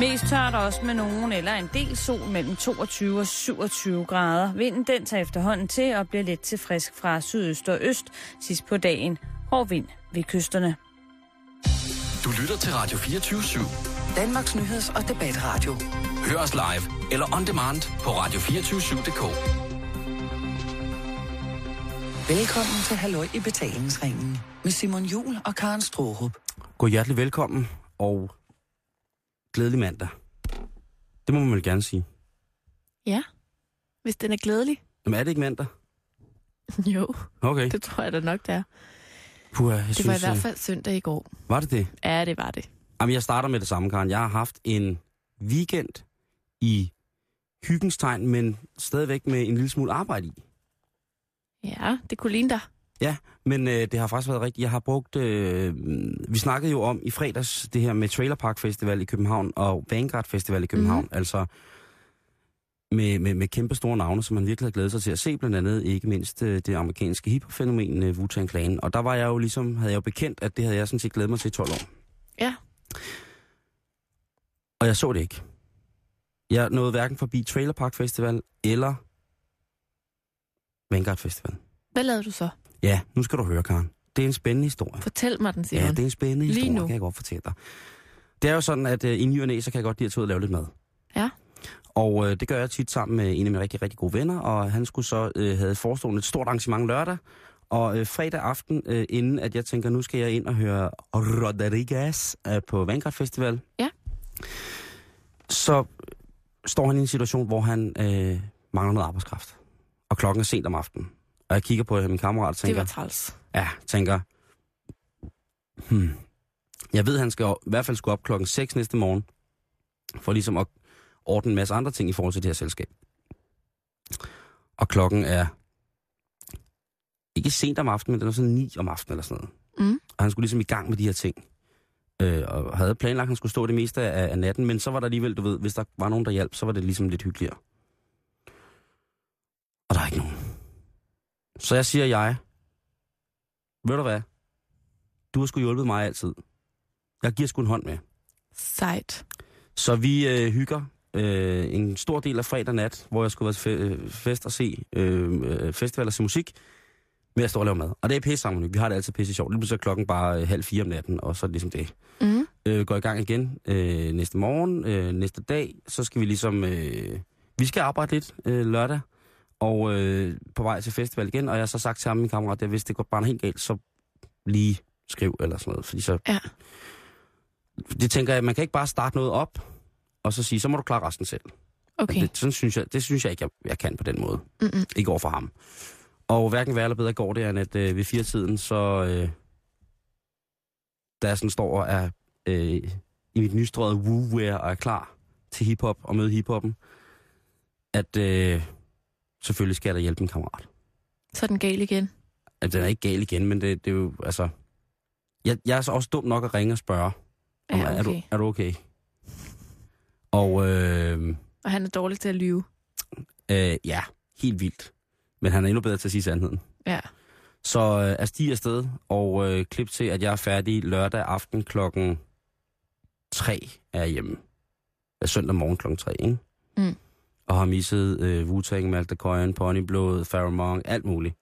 Mest tørt også med nogen eller en del sol mellem 22 og 27 grader. Vinden den tager efterhånden til og bliver lidt til frisk fra sydøst og øst sidst på dagen. Hård vind ved kysterne. Du lytter til Radio 24 /7. Danmarks nyheds- og debatradio. Hør os live eller on demand på radio247.dk. Velkommen til Halløj i betalingsringen med Simon Jul og Karen Strohrup. God hjertelig velkommen, og glædelig mandag. Det må man vel gerne sige. Ja, hvis den er glædelig. Jamen er det ikke mandag? Jo, Okay. det tror jeg da nok, det er. Puh, jeg Det synes, var i hvert øh, fald søndag i går. Var det det? Ja, det var det. Jamen, jeg starter med det samme, Karen. Jeg har haft en weekend i hyggens tegn, men stadigvæk med en lille smule arbejde i. Ja, det kunne ligne dig. Ja, men øh, det har faktisk været rigtigt. Jeg har brugt... Øh, vi snakkede jo om i fredags det her med Trailer Park Festival i København og Vanguard Festival i København. Mm-hmm. Altså med, med, med kæmpe store navne, som man virkelig havde glædet sig til at se. Blandt andet ikke mindst øh, det amerikanske hiphop-fænomen øh, Wu-Tang Clan. Og der var jeg jo ligesom, havde jeg jo bekendt, at det havde jeg sådan set glædet mig til i 12 år. Ja. Og jeg så det ikke. Jeg nåede hverken forbi Trailer Park Festival eller Vanguard Festival. Hvad lavede du så? Ja, nu skal du høre, Karen. Det er en spændende historie. Fortæl mig den, Simon. Ja, det er en spændende Lige historie, nu. kan jeg godt fortælle dig. Det er jo sådan, at øh, i ny og næ, så kan jeg godt lide at tage ud og lave lidt mad. Ja. Og øh, det gør jeg tit sammen med en af mine rigtig, rigtig gode venner, og han skulle så øh, have forestående et stort arrangement lørdag. Og øh, fredag aften, øh, inden at jeg tænker, nu skal jeg ind og høre Rodriguez øh, på Vanguard Festival. Ja. Så står han i en situation, hvor han øh, mangler noget arbejdskraft. Og klokken er sent om aftenen. Og jeg kigger på min kammerat og det tænker, var træls. Ja, tænker, hmm, jeg ved, han skal i hvert fald skulle op klokken 6 næste morgen, for ligesom at ordne en masse andre ting i forhold til det her selskab. Og klokken er ikke sent om aftenen, men den er sådan 9 om aftenen eller sådan noget. Mm. Og han skulle ligesom i gang med de her ting. Øh, og havde planlagt, at han skulle stå det meste af, af natten, men så var der alligevel, du ved, hvis der var nogen, der hjalp, så var det ligesom lidt hyggeligere. Og der er ikke nogen. Så jeg siger jeg, ved du hvad? Du har sgu hjulpet mig altid. Jeg giver sgu en hånd med. Sejt. Så vi øh, hygger øh, en stor del af fredag nat, hvor jeg skulle være til fe- øh, fest og se øh, øh, festival og se musik, med at stå og lave mad. Og det er pisse sammen. Vi har det altid pisse sjovt. Det bliver så klokken bare øh, halv fire om natten, og så er det ligesom det. Mm. Øh, går i gang igen øh, næste morgen, øh, næste dag. Så skal vi ligesom... Øh, vi skal arbejde lidt øh, lørdag, og øh, på vej til festival igen. Og jeg har så sagt til ham, min kammerat, at hvis det går bare helt galt, så lige skriv eller sådan noget. Fordi så... Ja. Det tænker jeg, man kan ikke bare starte noget op, og så sige, så må du klare resten selv. Okay. Det, sådan synes jeg, det synes jeg ikke, jeg, jeg kan på den måde. Mm-mm. Ikke over for ham. Og hverken værre eller bedre går det, end at øh, ved fire tiden, så øh, da jeg sådan står og er øh, i mit nystrøget woo-wear og er klar til hiphop og møde hiphoppen, at øh, selvfølgelig skal jeg da hjælpe en kammerat. Så er den gal igen. At den er ikke gal igen, men det, det er jo, altså... Jeg, jeg er så også dum nok at ringe og spørge, om, Ja, er, du, okay. er du okay? Og øh, Og han er dårlig til at lyve. øh, ja, helt vildt. Men han er endnu bedre til at sige sandheden. Ja. Så øh, er stig afsted, og øh, klip til, at jeg er færdig lørdag aften klokken 3 er jeg hjemme. Ja, søndag morgen klokken 3, ikke? Mm. Og har misset øh, Wu-Tang, Malta Coyen, Ponyblod, Pharaoh Monk, alt muligt.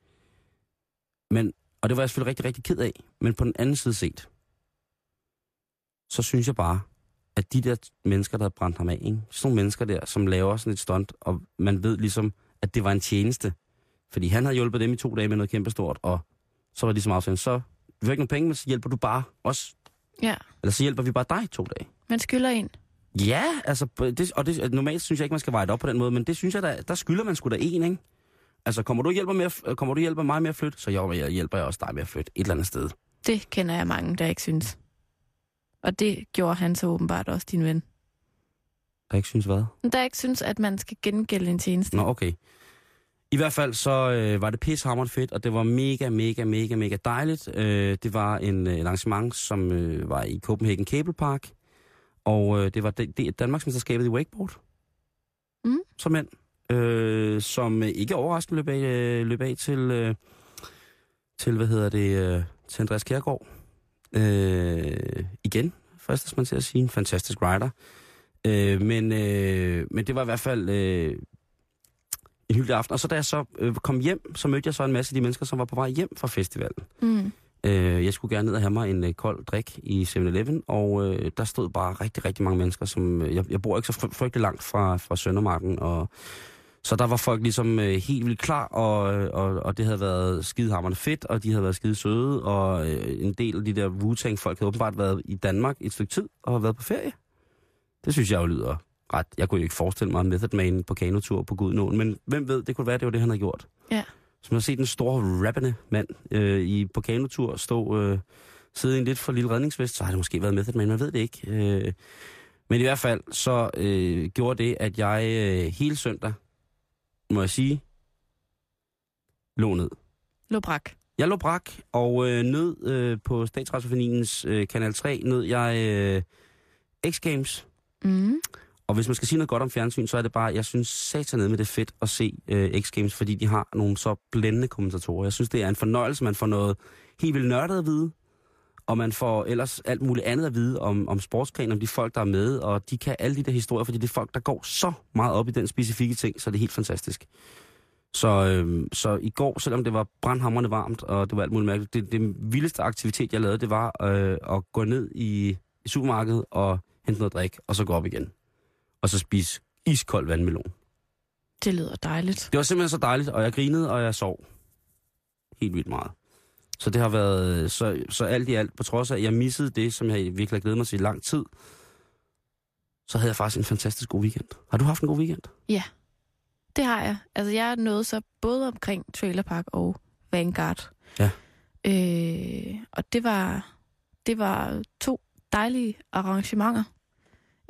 Men, og det var jeg selvfølgelig rigtig, rigtig ked af. Men på den anden side set, så synes jeg bare, at de der mennesker, der har brændt ham af, ikke? sådan nogle mennesker der, som laver sådan et stunt, og man ved ligesom, at det var en tjeneste. Fordi han havde hjulpet dem i to dage med noget kæmpestort, og så var det ligesom aftalen, så vi har ikke nogen penge, men så hjælper du bare os. Ja. Eller så hjælper vi bare dig i to dage. Man skylder en. Ja, altså, det, og det, normalt synes jeg ikke, man skal veje det op på den måde, men det synes jeg, der, der skylder man sgu da en, ikke? Altså, kommer du hjælper, med kommer du hjælper mig med at flytte, så jo, jeg hjælper jeg også dig med at flytte et eller andet sted. Det kender jeg mange, der ikke synes. Og det gjorde han så åbenbart også, din ven. Der ikke synes hvad? Der ikke synes, at man skal gengælde en tjeneste. Nå, okay. I hvert fald så øh, var det pishammerende fedt, og det var mega, mega, mega, mega dejligt. Øh, det var en, øh, et arrangement, som øh, var i Copenhagen Cable Park, og øh, det var det, det Danmarksmesterskabet i wakeboard. Mm. Som mænd. Øh, som øh, ikke overraskende løb af, øh, løb af til, øh, til, hvad hedder det, øh, til Andreas Kjærgaard. Øh, igen, fristes man til at sige, en fantastisk rider. Øh, men, øh, men det var i hvert fald øh, en hyggelig aften. Og så da jeg så øh, kom hjem, så mødte jeg så en masse af de mennesker, som var på vej hjem fra festivalen. Mm. Øh, jeg skulle gerne ned og have mig en øh, kold drik i 7-Eleven, og øh, der stod bare rigtig, rigtig mange mennesker, som... Øh, jeg, jeg bor ikke så fry- frygtelig langt fra, fra Søndermarken, og så der var folk ligesom øh, helt vildt klar, og, øh, og, og det havde været skidehammerende fedt, og de havde været skide søde, og øh, en del af de der wu folk havde åbenbart været i Danmark i et stykke tid, og har været på ferie. Det synes jeg jo lyder ret. Jeg kunne jo ikke forestille mig Method Man på kanotur på Gudnåen, men hvem ved, det kunne være, det var det, han havde gjort. Ja. Som har set den store rappende mand øh, i, på kanotur stå, øh, sidde i en lidt for lille redningsvest, så har det måske været Method Man, man ved det ikke. Øh, men i hvert fald, så øh, gjorde det, at jeg øh, hele søndag, må jeg sige, lå ned. Lobrak. Jeg lå brak, og øh, nød øh, på Statsradioforeningens øh, Kanal 3, nød jeg øh, X-Games. Mm. Og hvis man skal sige noget godt om fjernsyn, så er det bare, jeg synes satanede med det fedt at se øh, X-Games, fordi de har nogle så blændende kommentatorer. Jeg synes, det er en fornøjelse, man får noget helt vildt nørdet at vide, og man får ellers alt muligt andet at vide om, om sportsgren, om de folk, der er med, og de kan alle de der historier, fordi det er folk, der går så meget op i den specifikke ting, så det er helt fantastisk. Så, øh, så i går, selvom det var brandhamrende varmt, og det var alt muligt mærkeligt, det, det vildeste aktivitet, jeg lavede, det var øh, at gå ned i, i supermarkedet og hente noget drik, og så gå op igen. Og så spise iskold vandmelon. Det lyder dejligt. Det var simpelthen så dejligt, og jeg grinede, og jeg sov. Helt vildt meget. Så det har været, så, så alt i alt, på trods af, at jeg missede det, som jeg virkelig har glædet mig til i lang tid, så havde jeg faktisk en fantastisk god weekend. Har du haft en god weekend? Det har jeg. Altså, jeg nået så både omkring Trailer Park og Vanguard. Ja. Øh, og det var, det var to dejlige arrangementer.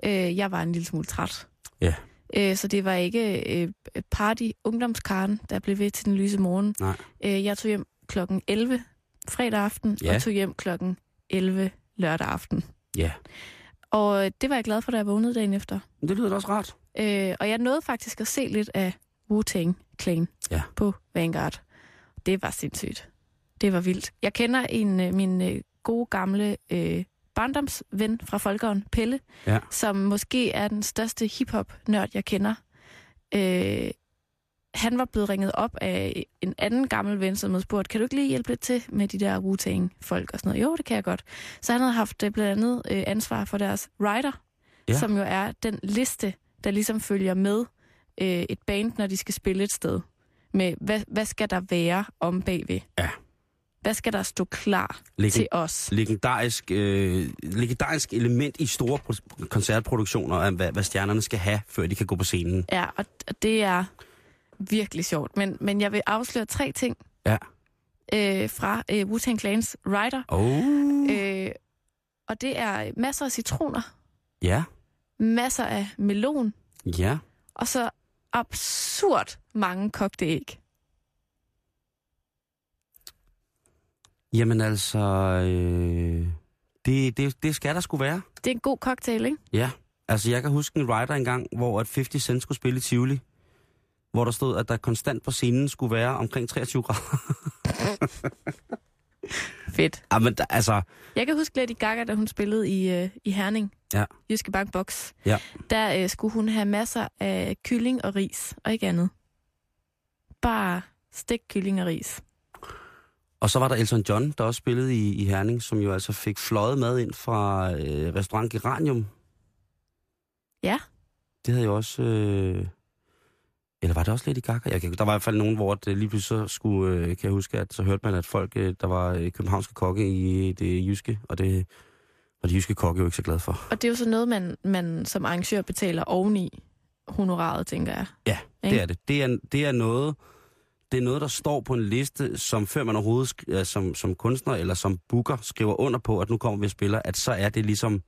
Øh, jeg var en lille smule træt. Ja. Øh, så det var ikke øh, party ungdomskaren, der blev ved til den lyse morgen. Nej. Øh, jeg tog hjem klokken 11 fredag aften, Ja. og tog hjem klokken 11 lørdag aften. Ja. Og øh, det var jeg glad for, da jeg vågnede dagen efter. Det lyder da også rart. Øh, og jeg nåede faktisk at se lidt af Wu-Tang Clan Ja. på Vanguard. Det var sindssygt. Det var vildt. Jeg kender en øh, min øh, gode gamle øh, barndomsven fra Folkeren, Pelle, Ja. som måske er den største hiphop-nørd, jeg kender. Øh, han var blevet ringet op af en anden gammel ven, som havde spurgt, kan du ikke lige hjælpe lidt til med de der Wu-Tang-folk og sådan noget? Jo, det kan jeg godt. Så han havde haft øh, blandt andet øh, ansvar for deres rider, ja. som jo er den liste, der ligesom følger med øh, et band, når de skal spille et sted. Med, hvad, hvad skal der være om bagved? Ja. Hvad skal der stå klar Legend- til os? legendarisk, øh, legendarisk element i store pro- koncertproduktioner af, hvad, hvad stjernerne skal have, før de kan gå på scenen. Ja, og og det er virkelig sjovt. Men, men jeg vil afsløre tre ting Ja. øh, fra øh, Wu-Tang Clans Rider. Oh. Øh, og det er masser af citroner, Ja, masser af melon, ja. og så absurd mange kogte æg. Jamen altså, øh, det, det, det skal der skulle være. Det er en god cocktail, ikke? Ja, altså jeg kan huske en rider engang, hvor at 50 Cent skulle spille i Tivoli, hvor der stod, at der konstant på scenen skulle være omkring 23 grader. Fedt. Jamen, der, altså, Jeg kan huske Lady Gaga, da hun spillede i, øh, i Herning. Ja. Jyske Bank Box. Ja. Der øh, skulle hun have masser af kylling og ris, og ikke andet. Bare stik kylling og ris. Og så var der Elton John, der også spillede i, i Herning, som jo altså fik fløjet mad ind fra øh, restaurant Geranium. Ja. Det havde jo også... Øh, eller var det også Lady Gaga? Jeg kan, der var i hvert fald nogen, hvor det lige pludselig så skulle, øh, kan jeg huske, at så hørte man, at folk, øh, der var øh, københavnske kokke i det jyske, og det var de jyske kokke jo ikke så glade for. Og det er jo så noget, man, man som arrangør betaler oveni honoraret, tænker jeg. Ja, Ikke? det er det. Det er, det er noget, det er noget, der står på en liste, som før man overhovedet øh, som, som kunstner eller som booker skriver under på, at nu kommer vi og spiller, at så er det ligesom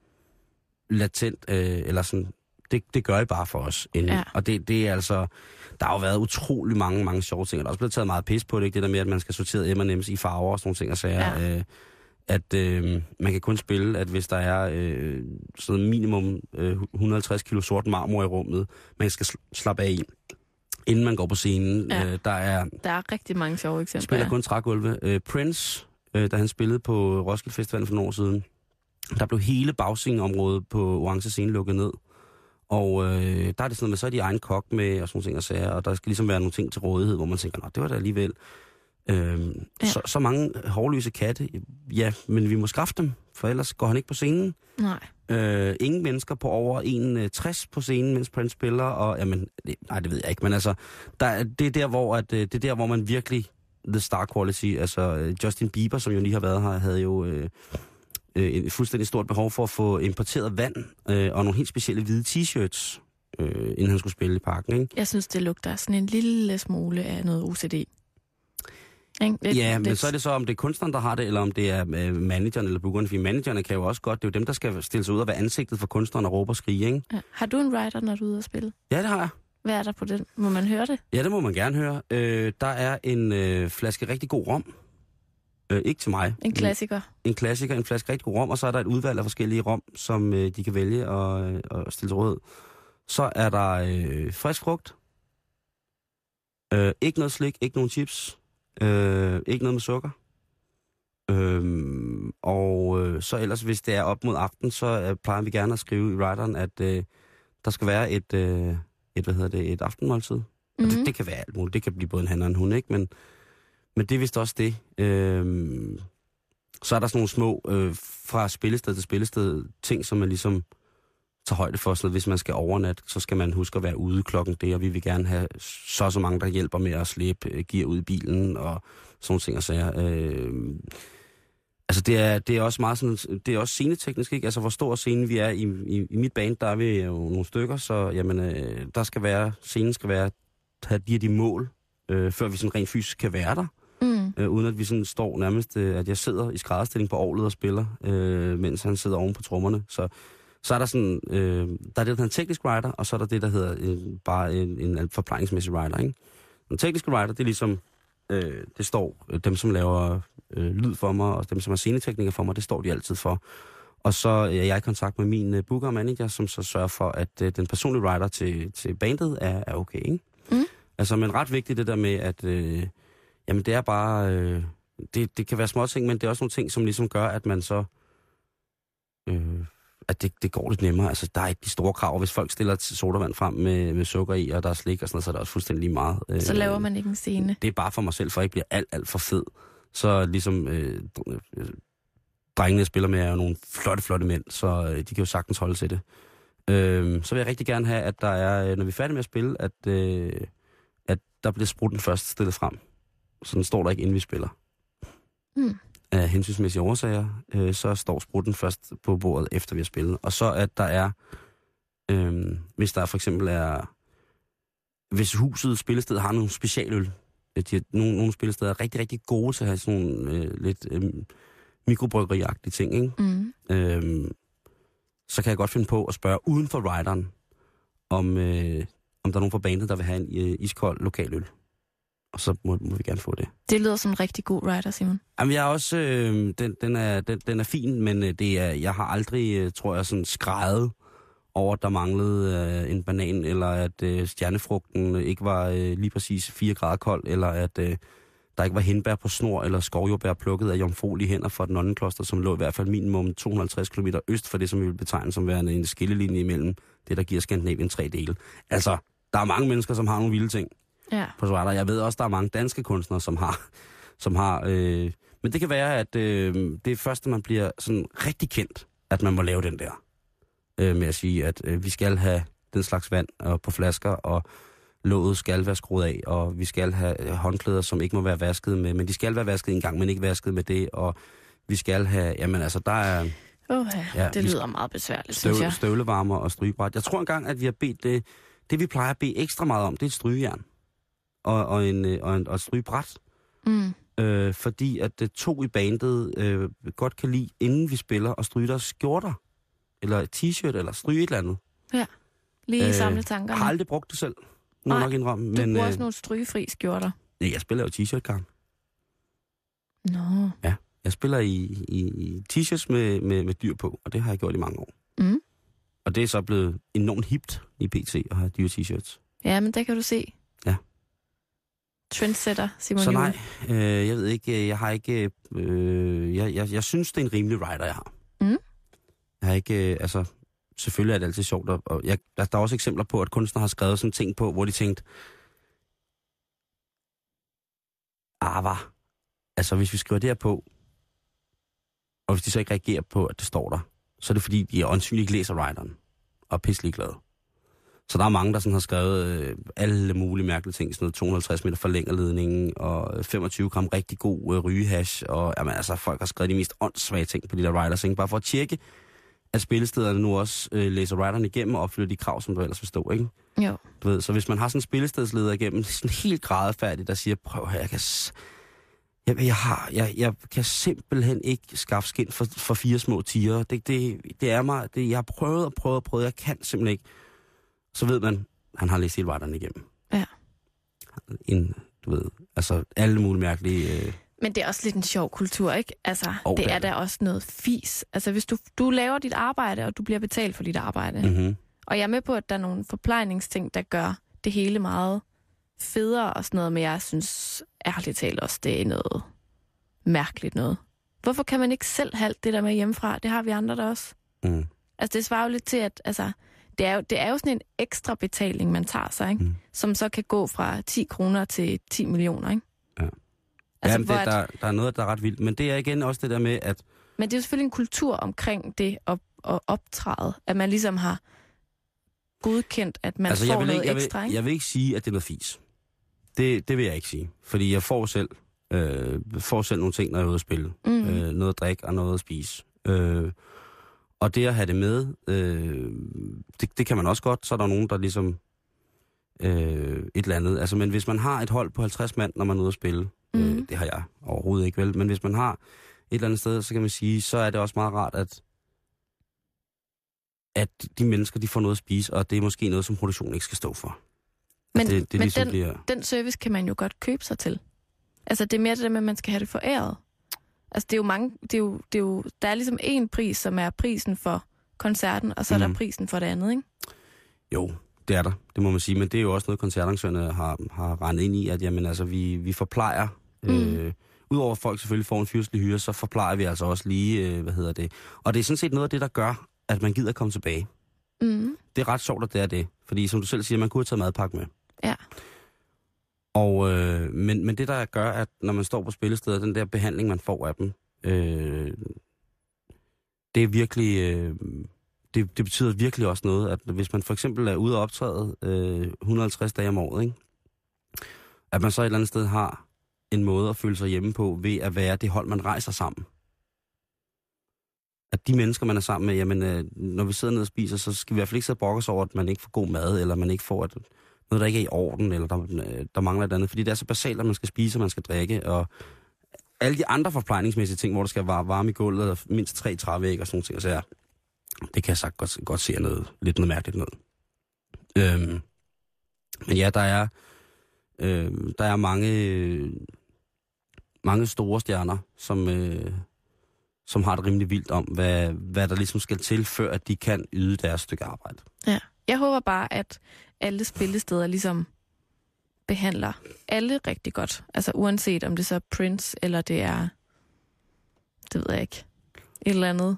latent, øh, eller sådan, det, det gør I bare for os. Inden. Ja. Og det, det er altså, der har jo været utrolig mange, mange sjove ting, og der er også blevet taget meget pis på det, ikke? det der med, at man skal sortere M&M's i farver og sådan nogle ting og sager. Ja. Øh, at øh, man kan kun spille, at hvis der er øh, sådan minimum øh, 150 kilo sort marmor i rummet, man skal sl- slappe af i, inden man går på scenen. Ja. Øh, der er Der er rigtig mange sjove eksempler. spiller ja. kun trægulve. Øh, Prince, øh, da han spillede på Roskilde Festival for nogle år siden, der blev hele bagsceneområdet på Orange Scene lukket ned. Og øh, der er det sådan noget med, så er de egen kok med og sådan nogle ting og sager, og der skal ligesom være nogle ting til rådighed, hvor man tænker, nå, det var da alligevel. Øh, Ja. så, så mange hårløse katte, ja, men vi må skaffe dem, for ellers går han ikke på scenen. Nej. Øh, ingen mennesker på over 1,60 på scenen, mens Prince spiller, og jamen, det, nej, det ved jeg ikke, men altså, der, er- det, er der, hvor, at, øh, det er der, hvor man virkelig, the star quality, altså øh, Justin Bieber, som jo lige har været her, havde jo øh, øh, et fuldstændig stort behov for at få importeret vand øh, og nogle helt specielle hvide t-shirts, øh, inden han skulle spille i parken, ikke? Jeg synes, det lugter sådan en lille smule af noget OCD. Ikke? Ja, men så er det så, om det er kunstneren, der har det, eller om det er øh, manageren eller bookeren, fordi managerne kan jo også godt, det er jo dem, der skal stille sig ud og være ansigtet for kunstneren og råbe og skrige, ikke? Ja. Har du en writer, når du er ude at spille? Ja, det har jeg. Hvad er der på den? Må man høre det? Ja, det må man gerne høre. Øh, der er en øh, flaske rigtig god rom. Øh, ikke til mig. En klassiker. En klassiker, en flaske rigtig god rom, og så er der et udvalg af forskellige rom, som øh, de kan vælge og, øh, og stille til råd. Så er der øh, frisk frugt. Øh, ikke noget slik, ikke nogen chips. Øh, ikke noget med sukker. Øhm, og øh, så ellers, hvis det er op mod aften, så øh, plejer vi gerne at skrive i writeren, at øh, der skal være et, øh, et, hvad hedder det, et aftenmåltid. Mm-hmm. Mhm. Det, det kan være alt muligt. Det kan blive både en han og en hund, ikke? Men, men det er vist også det. Øhm, så er der sådan nogle små, øh, fra spillested til spillested, ting, som man ligesom tager højde for. Så hvis man skal overnatte, så skal man huske at være ude klokken det, og vi vil gerne have så så mange, der hjælper med at slæbe øh, gear ud i bilen, og sådan ting og sager. Øh, altså det er, det er også meget sådan, det er også sceneteknisk, ikke? Altså hvor stor scene vi er i, i, i mit band, der er vi jo nogle stykker, så jamen, øh, der skal være, scenen skal være, have de her de mål, øh, før vi sådan rent fysisk kan være der Mm. øh, uden at vi sådan står nærmest, øh, at jeg sidder i skrædderstilling på orlet og spiller, øh, mens han sidder oven på trommerne. Så, så er der sådan, øh, der er det, der hedder en teknisk writer, og så er der det, der hedder øh, bare en, en forplejningsmæssig writer. Ikke? Den tekniske writer, det er ligesom, øh, det står øh, dem, som laver øh, lyd for mig, og dem, som er sceneteknikere for mig, det står de altid for. Og så er jeg i kontakt med min øh, booker og manager, som så sørger for, at øh, den personlige writer til, til bandet er, er okay. Ikke? Mm. Altså, men ret vigtigt det der med, at øh, jamen, det er bare... Øh, det, det kan være små ting, men det er også nogle ting, som ligesom gør, at man så... Øh, at det, det går lidt nemmere. Altså, der er ikke de store krav. Hvis folk stiller et sodavand frem med, med sukker i, og der er slik og sådan noget, så er det også fuldstændig lige meget. Øh, Så laver man ikke en scene. det er bare for mig selv, for jeg ikke bliver alt, alt for fed. Så ligesom øh, dr- øh, drengene, jeg spiller med, er jo nogle flotte, flotte mænd, så øh, de kan jo sagtens holde til det. Øh, så vil jeg rigtig gerne have, at der er, øh, når vi er færdige med at spille, at, øh, at der bliver sprutten først stillet frem. Sådan står der ikke, inden vi spiller. Mm. Af hensynsmæssige årsager, øh, så står sprutten først på bordet, efter vi har spillet. Og så at der er, øh, hvis der for eksempel er, hvis huset, spillestedet har nogle specialøl, Øh, de, nogle, nogle spillesteder er rigtig, rigtig gode til at have sådan nogle øh, lidt øh, mikrobryggeriagtige ting, ikke? Mm. Øhm, så kan jeg godt finde på at spørge uden for rideren, om, øh, om der er nogen fra bandet, der vil have en øh, iskold lokaløl. Og så må, må vi gerne få det. Det lyder som en rigtig god writer, Simon. Jamen, jeg er også, øh, den, den, er, den, den er fin, men øh, det er, jeg har aldrig, øh, tror jeg, sådan skrevet over, at der manglede øh, en banan, eller at øh, stjernefrugten ikke var øh, lige præcis 4 grader kold, eller at øh, der ikke var hindbær på snor, eller skovjordbær plukket af jomfruelige hænder fra et nonnenkloster, som lå i hvert fald minimum 250 km øst for det, som vi vil betegne som værende en skillelinje imellem det, der giver Skandinavien tre dele. Altså, der er mange mennesker, som har nogle vilde ting Ja. Svarter. Jeg ved også, der er mange danske kunstnere, som har... Som har øh, men det kan være, at øh, det er først, når man bliver sådan rigtig kendt, at man må lave den der. Øh, med at sige, at øh, vi skal have den slags vand øh, på flasker, og låget skal være skruet af, og vi skal have øh, håndklæder, som ikke må være vasket med, men de skal være vasket en gang, men ikke vasket med det, og vi skal have, jamen altså, der er Oh, ja. Det lyder meget besværligt, synes støv, jeg. støvlevarmer og strygebræt. Jeg tror engang, at vi har bedt det, det vi plejer at bede ekstra meget om, det er et strygejern og, og, en, øh, og, en, og et strygebræt. Mm. Øh, fordi at det to i bandet øh, godt kan lide, inden vi spiller, at stryge deres skjorter, eller t-shirt, eller stryge et eller andet. Lige Øh, samle tankerne. Har aldrig brugt det selv, må Nej, nok indrømme. Du Men bruger øh, også nogle strygefri skjorter. nej, jeg spiller jo t-shirt-gang. Nå. Jeg spiller i, i, i t-shirts med, med, med dyr på, og det har jeg gjort i mange år. Mm. Og det er så blevet enormt hipt i PT at have dyre t-shirts. Ja, men der kan du se. Trendsetter, Simon Så nej, øh, jeg ved ikke, øh, jeg har ikke, øh, jeg, jeg, jeg synes, det er en rimelig rider, jeg har. Mm. Jeg har ikke, øh, altså, selvfølgelig er det altid sjovt, og, jeg, der, er også eksempler på, at kunstnere har skrevet sådan ting på, hvor de tænkte, ah? Altså, hvis vi skriver det her på, og hvis de så ikke reagerer på, at det står der, så er det fordi, de åndsynligt ikke læser writeren, og er pisselig glade. Så der er mange, der sådan har skrevet øh, alle mulige mærkelige ting, sådan noget 250 meter forlængerledningen, og 25 gram rigtig god øh, rygehash, og jamen, altså, folk har skrevet de mest åndssvage ting på de der writers, ikke? bare for at tjekke, at spillestederne nu også øh, læser writeren igennem og opfylder de krav, som du ellers vil stå, ikke? Jo. Du ved, så hvis man har sådan en spillestedsleder igennem, sådan helt gradfærdig, der siger, prøv her, jeg kan, jeg, jeg, har, jeg, jeg kan simpelthen ikke skaffe skin for, for fire små tiger. Det, det, det er mig, det, jeg har prøvet og prøvet og prøvet, jeg kan simpelthen ikke. Så ved man, han har læst hele vejden igennem. Ja. En, du ved, altså alle mulige mærkelige... Øh, Men det er også lidt en sjov kultur, ikke? Altså, oh, det er da også noget fis. Altså, hvis du, du laver dit arbejde, og du bliver betalt for dit arbejde, mm. mm-hmm. og jeg er med på, at der er nogle forplejningsting, der gør det hele meget federe og sådan noget, men jeg synes ærligt talt også, det er noget mærkeligt noget. Hvorfor kan man ikke selv have det der med hjemmefra? Det har vi andre der også. mm. Altså, det svarer jo lidt til, at altså, det, er jo, det er jo sådan en ekstra betaling, man tager sig, ikke? Mm. Som så kan gå fra 10 kroner til 10 millioner. Ikke? Ja. Altså, Jamen, det, at, der, der er noget, der er ret vildt. Men det er igen også det der med, at Men det er jo selvfølgelig en kultur omkring det at, at optræde, at man ligesom har godkendt, at man altså, får jeg vil, noget ikke, jeg, ekstra. vil, Ikke? jeg vil ikke sige, at det er noget fis. Det, det vil jeg ikke sige. Fordi jeg får selv, øh, får selv nogle ting, når jeg er ude at spille. Mm. øh, noget at drikke og noget at spise. Øh, og det at have det med, øh, det, det kan man også godt. Så er der nogen, der ligesom øh, et eller andet. Altså, men hvis man har et hold på 50 mand, når man er ude at spille, mm. øh, Mhm. det har jeg overhovedet ikke vel, men hvis man har et eller andet sted, så kan man sige, så er det også meget rart, at at de mennesker, de får noget at spise, og det er måske noget, som produktionen ikke skal stå for. Men, det, det men ligesom den, bliver... den service kan man jo godt købe sig til. Altså, det er mere det der med, at man skal have det foræret. Altså, det er jo mange... Det er jo, det er jo, der er ligesom en pris, som er prisen for koncerten, og så er Mhm. der prisen for det andet, ikke? Jo, det er der, det må man sige. Men det er jo også noget, koncertarrangørerne har, har rendt ind i, at jamen, altså, vi, vi forplejer... Mm. Øh, Udover at folk selvfølgelig får en fyrstelig hyre, så forplejer vi altså også lige, øh, hvad hedder det. Og det er sådan set noget af det, der gør, at man gider komme tilbage. Mm. Det er ret sjovt, at det er det. Fordi som du selv siger, man kunne have taget madpakke med. Og, øh, men, men det, der gør, at når man står på spillesteder, den der behandling, man får af dem, øh, det er virkelig... Øh, det, det betyder virkelig også noget, at hvis man for eksempel er ude og optræde øh, 150 dage om året, ikke? at man så et eller andet sted har en måde at føle sig hjemme på, ved at være det hold, man rejser sammen. At de mennesker, man er sammen med, jamen, øh, når vi sidder ned og spiser, så skal vi i hvert fald ikke sidde og brokke os over, at man ikke får god mad, eller man ikke får at, noget, der ikke er i orden, eller der, øh, der mangler et andet. Fordi det er så basalt, at man skal spise, og man skal drikke, og alle de andre forplejningsmæssige ting, hvor der skal være varme i gulvet, og mindst tre trævæg og sådan nogle ting, så ja, det kan jeg sagt godt, godt se noget, lidt noget mærkeligt noget. Øhm, men ja, der er, øh, der er mange, øh, mange store stjerner, som, øh, som har det rimelig vildt om, hvad, hvad der ligesom skal til, før at de kan yde deres stykke arbejde. Ja. Jeg håber bare, at alle spillesteder ligesom behandler alle rigtig godt. Altså uanset om det så er Prince, eller det er, det ved jeg ikke, et eller andet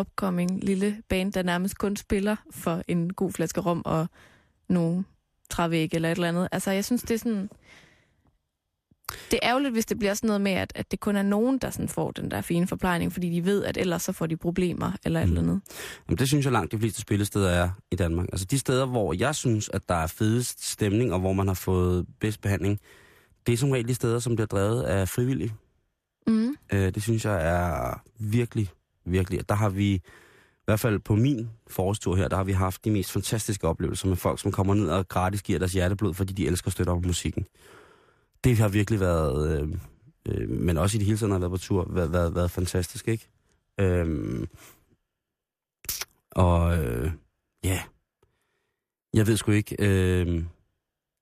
upcoming lille band, der nærmest kun spiller for en god flaske rum og nogle trævæg eller et eller andet. Altså jeg synes, det er sådan... Det er ærgerligt, hvis det bliver sådan noget med, at, at det kun er nogen, der sådan får den der fine forplejning, fordi de ved, at ellers så får de problemer eller et Mm. eller andet. Jamen, det synes jeg langt de fleste spillesteder er i Danmark. Altså de steder, hvor jeg synes, at der er fedest stemning, og hvor man har fået bedst behandling, det er som regel de steder, som bliver drevet af frivillige. Mm. Øh, det synes jeg er virkelig, virkelig. Der har vi, i hvert fald på min forårstur her, der har vi haft de mest fantastiske oplevelser med folk, som kommer ned og gratis giver deres hjerteblod, fordi de elsker at støtte op på musikken. Det har virkelig været, øh, øh, men også i det hele taget, når jeg har været på tur, været, været, været fantastisk, ikke? Øhm, og øh, ja, jeg ved sgu ikke, øh,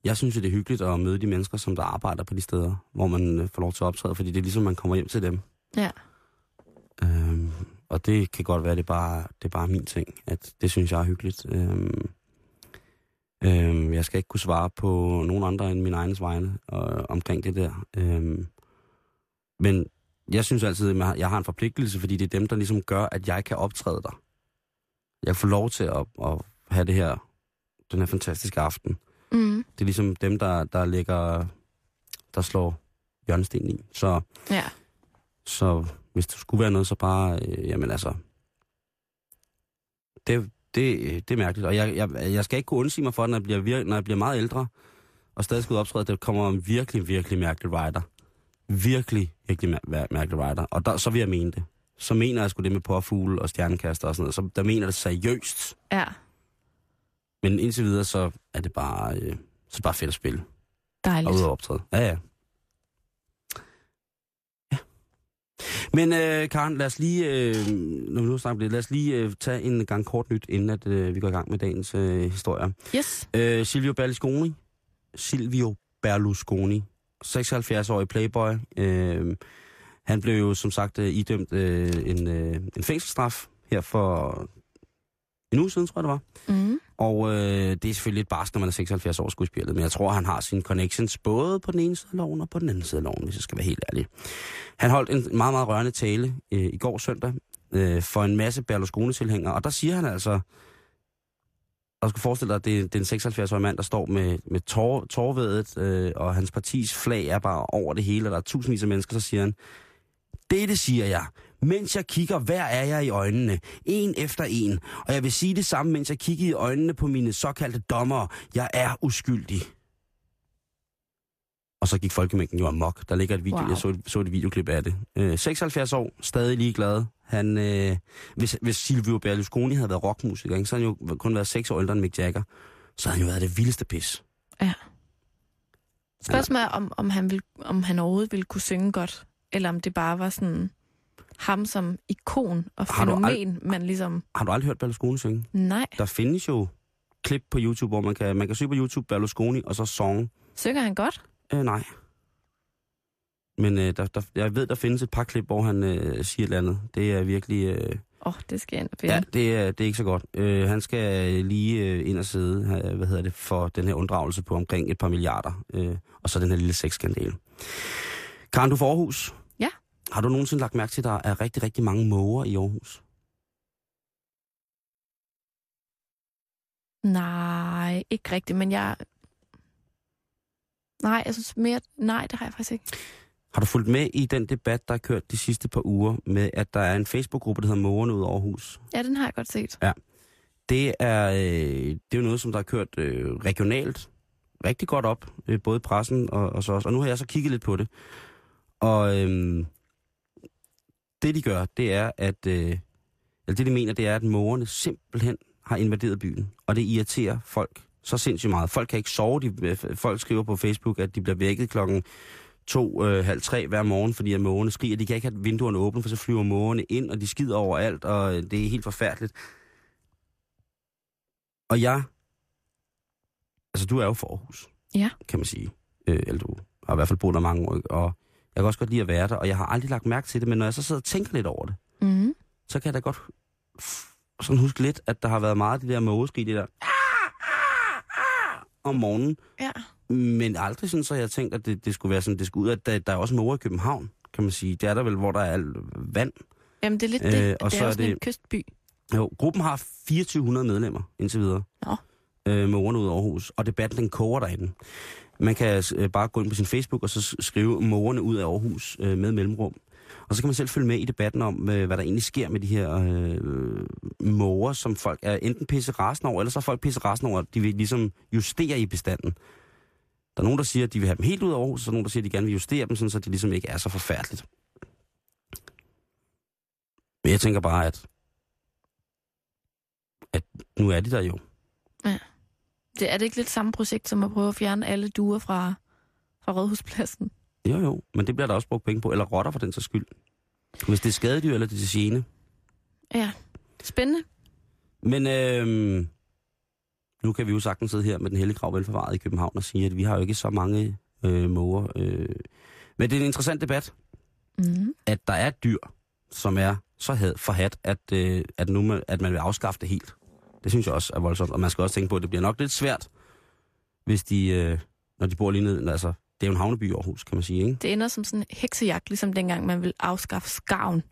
jeg synes jo, det er hyggeligt at møde de mennesker, som der arbejder på de steder, hvor man øh, får lov til at optræde, fordi det er ligesom, man kommer hjem til dem. Ja. Øhm, og det kan godt være, det er bare, det er bare min ting, at det synes jeg er hyggeligt. Øhm, øhm, jeg skal ikke kunne svare på nogen andre end min egens vegne øh, omkring det der. Øhm, men jeg synes altid, at jeg har en forpligtelse, fordi det er dem, der ligesom gør, at jeg kan optræde der. jeg får lov til at, at have det her, den her fantastiske aften. Mm. Det er ligesom dem, der, der ligger, der slår hjørnestenen i. Så, Ja. så hvis det skulle være noget, så bare, øh, jamen altså, det, det, det er mærkeligt. Og jeg, jeg, jeg skal ikke kunne undsige mig for, når jeg bliver, vir- når jeg bliver meget ældre, og stadig skal ud og optræde, der kommer en virkelig, virkelig mærkelig rider. Virkelig, virkelig mær- mærkelig rider. Og der, så vil jeg mene det. Så mener jeg sgu det med påfugle og stjernekaster og sådan noget. Så der mener det seriøst. Ja. Men indtil videre, så er det bare, øh, så er det bare fedt at spille. Og Dejligt. ud og optræde. Ja. Ja. Men øh, Karen, lad os lige, øh, når vi nu snakker det, lad os lige øh, tage en gang kort nyt, inden at øh, vi går i gang med dagens øh, historier. Yes. Øh, Silvio Berlusconi. Silvio Berlusconi. 76-årig playboy. Øh, han blev jo som sagt øh, idømt øh, en, øh, en fængselsstraf her for en uge siden, tror jeg det var. Mm. Og øh, det er selvfølgelig lidt barsk, når man er 76 år skuespillet, men jeg tror, han har sine connections både på den ene side af loven og på den anden side af loven, hvis jeg skal være helt ærlig. Han holdt en meget, meget rørende tale øh, i går søndag øh, for en masse Berlusconi-tilhængere, og der siger han altså, og skal forestille dig, at det, det er en 76-årig mand, der står med, med tår, tårvedet, øh, og hans partis flag er bare over det hele, og der er tusindvis af mennesker, så siger han, det siger jeg, mens jeg kigger hver er jeg i øjnene, en efter en, og jeg vil sige det samme, mens jeg kigger i øjnene på mine såkaldte dommere. Jeg er uskyldig. Og så gik folkemængden jo amok. Der ligger et video, Wow. jeg så, så et videoklip af det. Øh, 76 år, stadig ligeglad. Han, øh, hvis, hvis Silvio Berlusconi havde været rockmusiker, ikke, så havde han jo kun været 6 år ældre end Mick Jagger. Så havde han jo været det vildeste pis. Ja. Spørgsmålet er, om, om, han vil, om han overhovedet ville kunne synge godt, eller om det bare var sådan ham som ikon og Har du fænomen, man ligesom... Har du aldrig hørt Berlusconi synge? Nej, Der findes jo klip på YouTube, hvor man kan, man kan søge på YouTube Berlusconi og så song. synger han godt? Øh, nej. Men øh, der, der, jeg ved, der findes et par klip, hvor han øh, siger et eller andet. Det er virkelig... Øh, Åh, oh, det skal jeg ind ja, det er, det er ikke så godt. Øh, han skal lige øh, ind og sidde, øh, hvad hedder det, for den her unddragelse på omkring et par milliarder. Øh, og så den her lille sexskandale. Karen, du for Aarhus. Ja. Har du nogensinde lagt mærke til, at der er rigtig, rigtig mange måger i Aarhus? Nej, ikke rigtigt, men jeg... Nej, jeg synes mere... Nej, det har jeg faktisk ikke. Har du fulgt med i den debat, der er kørt de sidste par uger, med at der er en Facebook-gruppe, der hedder Mågerne ud Aarhus? Ja, den har jeg godt set. Det er, øh, det er jo noget, som der er kørt øh, regionalt rigtig godt op, øh, både i pressen og, og så også. Og nu har jeg så kigget lidt på det. Og øh, det, de gør, det er, at... Øh, eller det, de mener, det er, at mågerne simpelthen har invaderet byen. Og det irriterer folk så sindssygt meget. Folk kan ikke sove. De, øh, folk skriver på Facebook, at de bliver vækket klokken to, øh, halv tre hver morgen, fordi at mågerne skriger. De kan ikke have vinduerne åbne, for så flyver mågerne ind, og de skider overalt, og øh, det er helt forfærdeligt. Og jeg... Altså, du er jo for Aarhus. Ja. Kan man sige. Øh, eller du har i hvert fald boet der mange år, og jeg kan også godt lide at være der, og jeg har aldrig lagt mærke til det, men når jeg så sidder og tænker lidt over det, Mm. så kan jeg da godt sådan huske lidt, at der har været meget af de der mågeskrig, det der om morgenen, Ja. men aldrig sådan, så jeg tænkt, at det, det skulle være sådan, det skulle ud, at der, der er også måger i København, kan man sige. Det er der vel, hvor der er alt vand. Jamen, det er lidt Øh, det. og det så er er det- en kystby. Jo, gruppen har 2400 medlemmer indtil videre. Nå. Øh, mågerne ud af Aarhus. Og debatten, den koger derinde. Man kan øh, bare gå ind på sin Facebook og så skrive morerne ud af Aarhus øh, med mellemrum. Og så kan man selv følge med i debatten om, øh, hvad der egentlig sker med de her øh, måger, som folk er enten pisse rasende over, eller så er folk pisse rasende over, at de vil ligesom justere i bestanden. Der er nogen, der siger, at de vil have dem helt ud af Aarhus, og så er nogen, der siger, at de gerne vil justere dem, sådan, så de ligesom ikke er så forfærdeligt. Men jeg tænker bare, at, at nu er de der jo. Ja. Det er det ikke lidt samme projekt, som at prøve at fjerne alle duer fra, fra Rådhuspladsen? Jo, jo, men det bliver der også brugt penge på, eller rotter for den så skyld. Hvis det er skadedyr, eller det er til gene. Ja. Spændende. Men øhm, nu kan vi jo sagtens sidde her med den hellige grav velforvaret i København og sige, at vi har jo ikke så mange øh, måger. Øh. Men det er en interessant debat, Mm. at der er dyr, som er så had, forhat, at, øh, at, nu man, at man vil afskaffe det helt. Det synes jeg også er voldsomt, og man skal også tænke på, at det bliver nok lidt svært, hvis de, øh, når de bor lige ned, altså, det er jo en havneby Aarhus, kan man sige, ikke? Det ender som sådan en heksejagt, ligesom dengang man ville afskaffe skaven,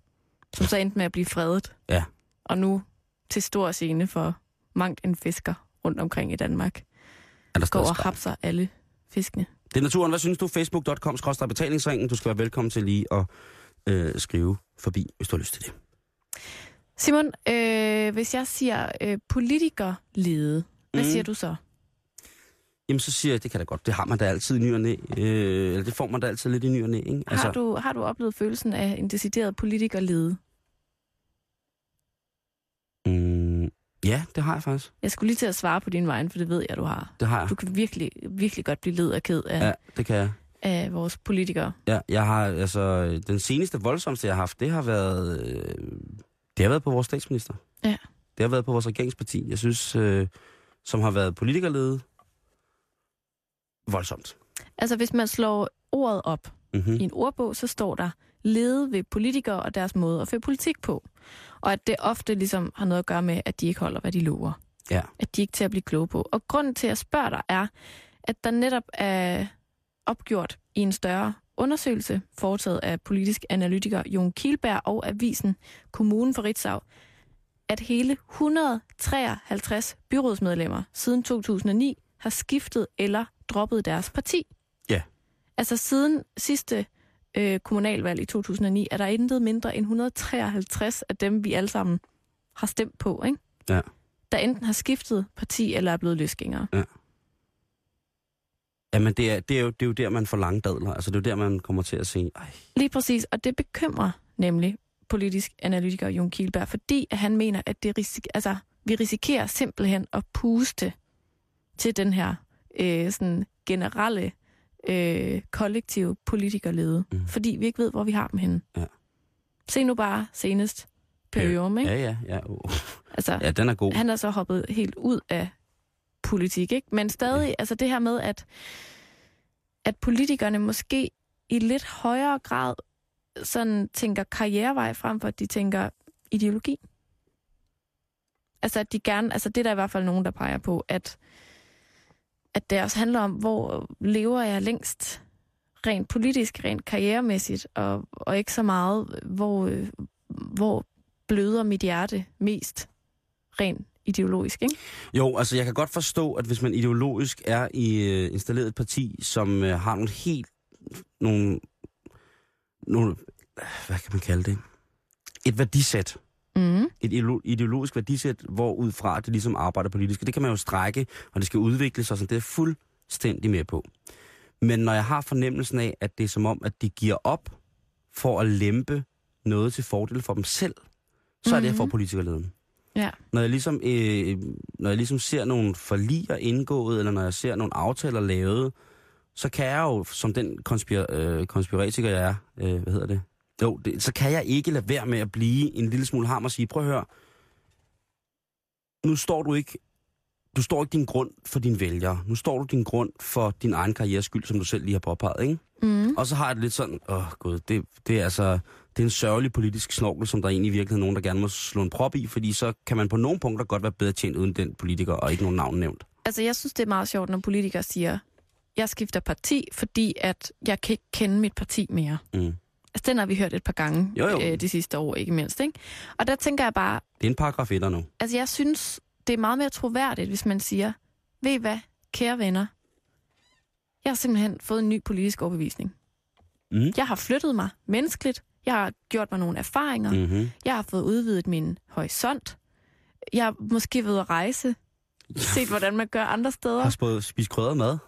som så endte med at blive fredet. Ja. Og nu til stor scene for mangt en fisker rundt omkring i Danmark. Er der Går og hapser alle fiskene. Det er naturen. Hvad synes du? Facebook.com betalingsringen. Du skal være velkommen til lige at øh, skrive forbi, hvis du har lyst til det. Simon, øh, hvis jeg siger øh, politikerlede, hvad Mm. siger du så? Jamen, så siger jeg, det kan da godt. Det har man da altid i ny og næ. Øh, eller det får man da altid lidt i ny og næ, ikke? Altså... Har, du, har du oplevet følelsen af en decideret politikerlede? Mm, ja, det har jeg faktisk. Jeg skulle lige til at svare på din vej, for det ved jeg, du har. Det har jeg. Du kan virkelig, virkelig godt blive led og ked af, Ja, ja. det kan jeg. af vores politikere. Ja, jeg har, altså, den seneste voldsomste, jeg har haft, det har været, øh, det har været på vores statsminister. Ja. Det har været på vores regeringsparti. Jeg synes, øh, som har været politikerledet, voldsomt. Altså, hvis man slår ordet op Mm-hmm. i en ordbog, så står der lede ved politikere og deres måde at føre politik på. Og at det ofte ligesom har noget at gøre med, at de ikke holder, hvad de lover. Ja. At de ikke er til at blive kloge på. Og grunden til, at jeg spørger dig, er, at der netop er opgjort i en større undersøgelse, foretaget af politisk analytiker Jon Kielberg og avisen Kommunen for Ritzau, at hele 153 byrådsmedlemmer siden 2009 har skiftet eller droppet deres parti. Ja. Altså siden sidste øh, kommunalvalg i 2009, er der intet mindre end 153 af dem, vi alle sammen har stemt på, ikke? Ja. der enten har skiftet parti eller er blevet løsgængere. Jamen, det er, det, er jo, det er jo der, man får lange dadler. Altså, det er jo der, man kommer til at se, ej, Lige præcis, og det bekymrer nemlig politisk analytiker Jon Kielberg, fordi at han mener, at det risik- altså, vi risikerer simpelthen at puste til den her øh, sådan generelle øh, kollektive politikerlede, mm. fordi vi ikke ved, hvor vi har dem henne. Ja. Se nu bare senest Perium, ikke? Ja, ja, ja. Oh. Altså, Ja, den er god. han er så hoppet helt ud af politik, ikke? Men stadig, altså det her med, at, at politikerne måske i lidt højere grad sådan tænker karrierevej frem for, at de tænker ideologi. Altså at de gerne, altså det er der i hvert fald nogen, der peger på, at, at det også handler om, hvor lever jeg længst rent politisk, rent karrieremæssigt, og, og ikke så meget, hvor, hvor bløder mit hjerte mest rent ideologisk, ikke? Jo, altså jeg kan godt forstå, at hvis man ideologisk er i øh, installeret et parti, som øh, har nogle helt... Nogle, nogle... Hvad kan man kalde det? Et værdisæt. Mm. Et ideolo- ideologisk værdisæt, hvor ud fra det ligesom arbejder politisk. Og Det kan man jo strække, og det skal udvikle sig, så det er fuldstændig med på. Men når jeg har fornemmelsen af, at det er som om, at de giver op for at lempe noget til fordel for dem selv, så er det, jeg får Mhm. politikerleden. Ja. Når jeg ligesom, øh, når jeg ligesom ser nogle forliger indgået, eller når jeg ser nogle aftaler lavet, så kan jeg jo, som den konspir- øh, konspiratiker jeg er, øh, hvad hedder det? Jo, det, så kan jeg ikke lade være med at blive en lille smule ham og sige, prøv at høre, nu står du ikke, du står ikke din grund for dine vælgere. Nu står du din grund for din egen karrieres skyld, som du selv lige har påpeget, ikke? Mm. Og så har jeg det lidt sådan, åh gud, det, det er altså, det er en sørgelig politisk snorkel, som der egentlig i virkeligheden nogen, der gerne må slå en prop i, fordi så kan man på nogle punkter godt være bedre tjent uden den politiker, og ikke nogen navn nævnt. Altså, jeg synes, det er meget sjovt, når politikere siger, jeg skifter parti, fordi at jeg kan ikke kende mit parti mere. Mm. Altså, den har vi hørt et par gange Jo, jo. Øh, de sidste år, ikke mindst. Ikke? Og der tænker jeg bare, Det er en paragraf 1'er nu. altså jeg synes, det er meget mere troværdigt, hvis man siger, ved I hvad, kære venner, jeg har simpelthen fået en ny politisk overbevisning. Mm. Jeg har flyttet mig menneskeligt, jeg har gjort mig nogle erfaringer, Mm-hmm. jeg har fået udvidet min horisont, jeg har måske været at rejse, set hvordan man gør andre steder. Har spået, spist krydret mad.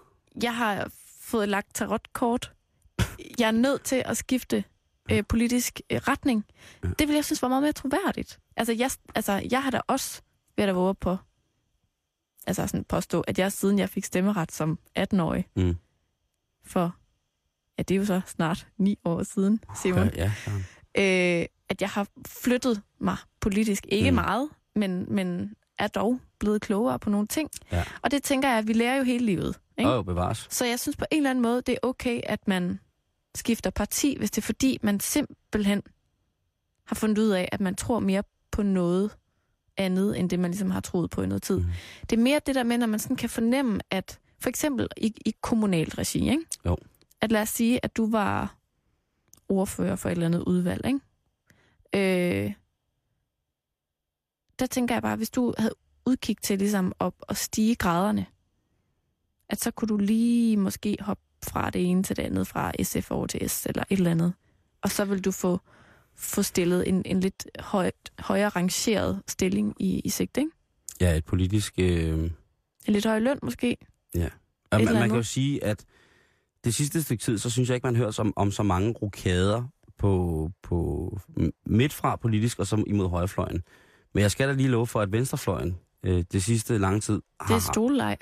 jeg har fået lagt tarotkort. Jeg er nødt til at skifte øh, politisk øh, retning. Ja. Det vil jeg synes var meget mere troværdigt. Altså, jeg, altså, jeg har da også ved at våge på, altså sådan påstå, at jeg siden jeg fik stemmeret som 18-årig, Mm. for, ja, det er jo så snart ni år siden, Simon, Ja, ja. øh, at jeg har flyttet mig politisk. Ikke Mm. meget, men, men er dog blevet klogere på nogle ting. Ja. Og det tænker jeg, at vi lærer jo hele livet. Ikke? Åh, oh, bevares. Så jeg synes på en eller anden måde, det er okay, at man skifter parti, hvis det er fordi, man simpelthen har fundet ud af, at man tror mere på noget andet, end det man ligesom har troet på i noget tid. Mm. Det er mere det der med, når man sådan kan fornemme, at for eksempel i, i kommunalt regi, ikke? Jo. At lad os sige, at du var ordfører for et eller andet udvalg, ikke? Øh, der tænker jeg bare, hvis du havde udkig til ligesom op og stige graderne, at så kunne du lige måske hoppe fra det ene til det andet, fra SF over til S eller et eller andet. Og så vil du få, få stillet en, en lidt højt, højere rangeret stilling i, i sigt, ikke? Ja, et politisk... Øh... En lidt høj løn måske. Ja. Og man, man kan jo sige, at det sidste stykke tid, så synes jeg ikke, man hører om, om så mange rokader på, på midt fra politisk og så imod højrefløjen. Men jeg skal da lige love for, at venstrefløjen øh, det sidste lange tid har... Det er stoleleg.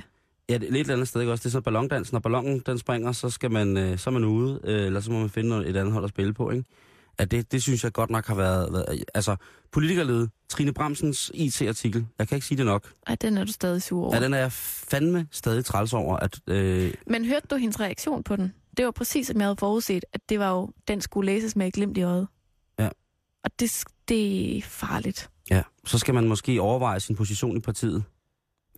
Ja, det er lidt et andet sted, ikke også? Det er så ballondans. Når ballonen den springer, så, skal man, øh, så er man ude, øh, eller så må man finde noget, et andet hold at spille på, ikke? At det, det synes jeg godt nok har været... været altså, politikerlede, Trine Bramsens IT-artikel, jeg kan ikke sige det nok. Ej, den er du stadig sur over. Ja, den er jeg fandme stadig træls over, at... Øh, Men hørte du hendes reaktion på den? Det var præcis, som jeg havde forudset, at det var jo, den skulle læses med et glimt i øjet. Ja. Og det, det er farligt. ja, så skal man måske overveje sin position i partiet.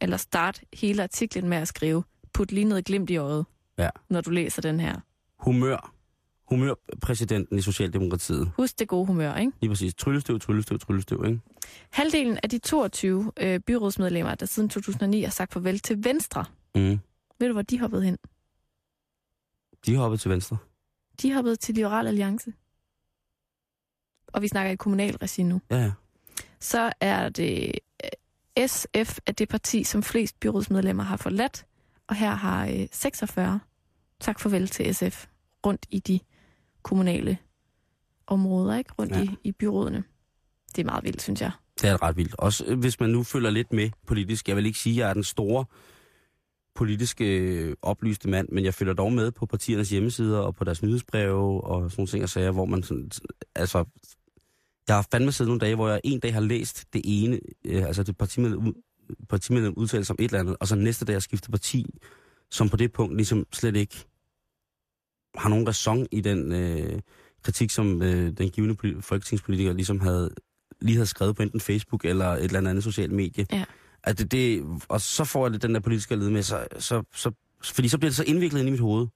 Eller start hele artiklen med at skrive, put lige noget glimt i øjet, Ja. når du læser den her. Humør. Humørpræsidenten i Socialdemokratiet. Husk det gode humør, ikke? Lige præcis. Tryllestøv, tryllestøv, tryllestøv, ikke? Halvdelen af de 22 øh, byrådsmedlemmer, der siden 2009 har sagt farvel til Venstre, Mm. ved du, hvor de hoppede hen? De hoppet til venstre. De hoppede til Liberal Alliance. Og vi snakker i kommunal regi nu. Ja, ja. så er det øh, SF er det parti, som flest byrådsmedlemmer har forladt, og her har øh, 46 tak farvel til SF rundt i de kommunale områder, ikke? Rundt Ja. i, i byrådene. Det er meget vildt, synes jeg. Det er ret vildt. Også øh, hvis man nu følger lidt med politisk. Jeg vil ikke sige, at jeg er den store politiske øh, oplyste mand, men jeg følger dog med på partiernes hjemmesider og på deres nyhedsbreve og sådan nogle ting og sager, hvor man sådan, altså, jeg har fandme siddet nogle dage, hvor jeg en dag har læst det ene, øh, altså det partimedlem, partimedlem udtale som et eller andet, og så næste dag har skiftet parti, som på det punkt ligesom slet ikke har nogen ræson i den øh, kritik, som øh, den givende poli- folketingspolitiker ligesom havde lige havde skrevet på enten Facebook eller et eller andet socialt medie. Ja. At det, det, og så får jeg den der politiske led med, så, så, så, fordi så bliver det så indviklet ind i mit hoved.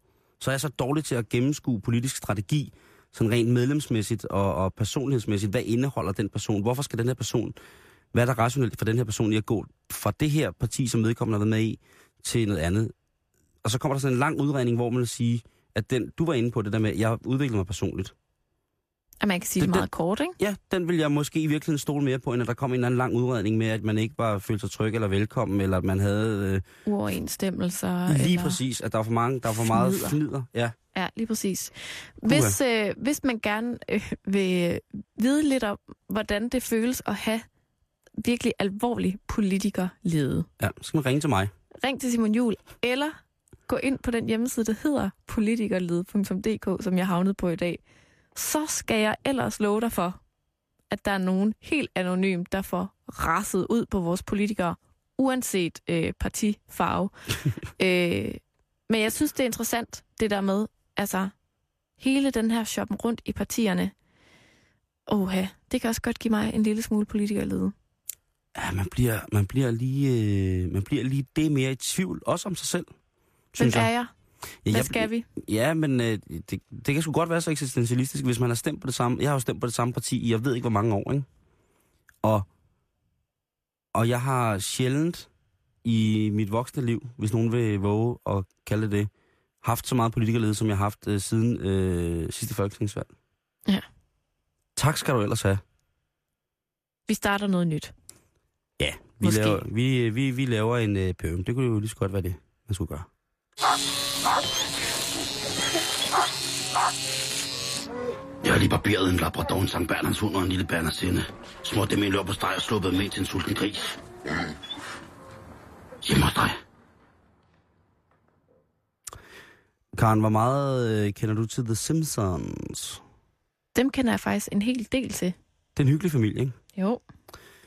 Så er jeg så dårlig til at gennemskue politisk strategi, sådan rent medlemsmæssigt og, og personlighedsmæssigt. Hvad indeholder den person? Hvorfor skal den her person, hvad er der rationelt for den her person i at gå fra det her parti, som vedkommende har været med i, til noget andet? Og så kommer der sådan en lang udregning, hvor man vil sige, at den, du var inde på det der med, at jeg udvikler mig personligt. At man kan sige Det- det, meget kort, ikke? Ja, den vil jeg måske i virkeligheden stole mere på, end at der kom en eller anden lang udredning med, at man ikke bare følte sig tryg eller velkommen, eller at man havde øh, Uoverensstemmelser. lige eller... præcis, at der var for mange, der var for meget Fnider. fnider. Ja, Ja, lige præcis. Hvis, øh, hvis man gerne øh, vil vide lidt om, hvordan det føles at have virkelig alvorlig politikerlede, ja, så skal man ringe til mig. ring til Simon Jul, eller gå ind på den hjemmeside, der hedder politikerlede.dk, som jeg havnede på i dag. Så skal jeg ellers love dig for, at der er nogen helt anonym, der får rasset ud på vores politikere, uanset øh, partifarve. øh, men jeg synes, det er interessant, det der med, altså, hele den her shoppen rundt i partierne. Oha, det kan også godt give mig en lille smule politikerlede. Ja, man bliver, man bliver, lige, øh, man bliver lige det mere i tvivl, også om sig selv. Hvem synes er jeg. Ja, Hvad skal vi? Ja, men øh, det, det kan sgu godt være så eksistentialistisk, hvis man har stemt på det samme. Jeg har jo stemt på det samme parti i, jeg ved ikke hvor mange år, ikke? Og, og jeg har sjældent i mit voksne liv, hvis nogen vil våge at kalde det det, haft så meget politikerlede, som jeg har haft øh, siden øh, sidste folketingsvalg. Ja. Tak skal du ellers have. Vi starter noget nyt. Ja, vi, Måske. laver, vi, vi, vi laver en øh, pøm. Det kunne jo lige så godt være det, man skulle gøre. Jeg har lige barberet en labrador, en Sankt Bernards hund og en lille Bernardsinde. Smurt dem i løb på steg og sluppet dem ind til en sulten gris. Hjemme hos dig. Karen, hvor meget øh, kender du til The Simpsons? Dem kender jeg faktisk en hel del til. Det er en hyggelig familie, ikke? Jo.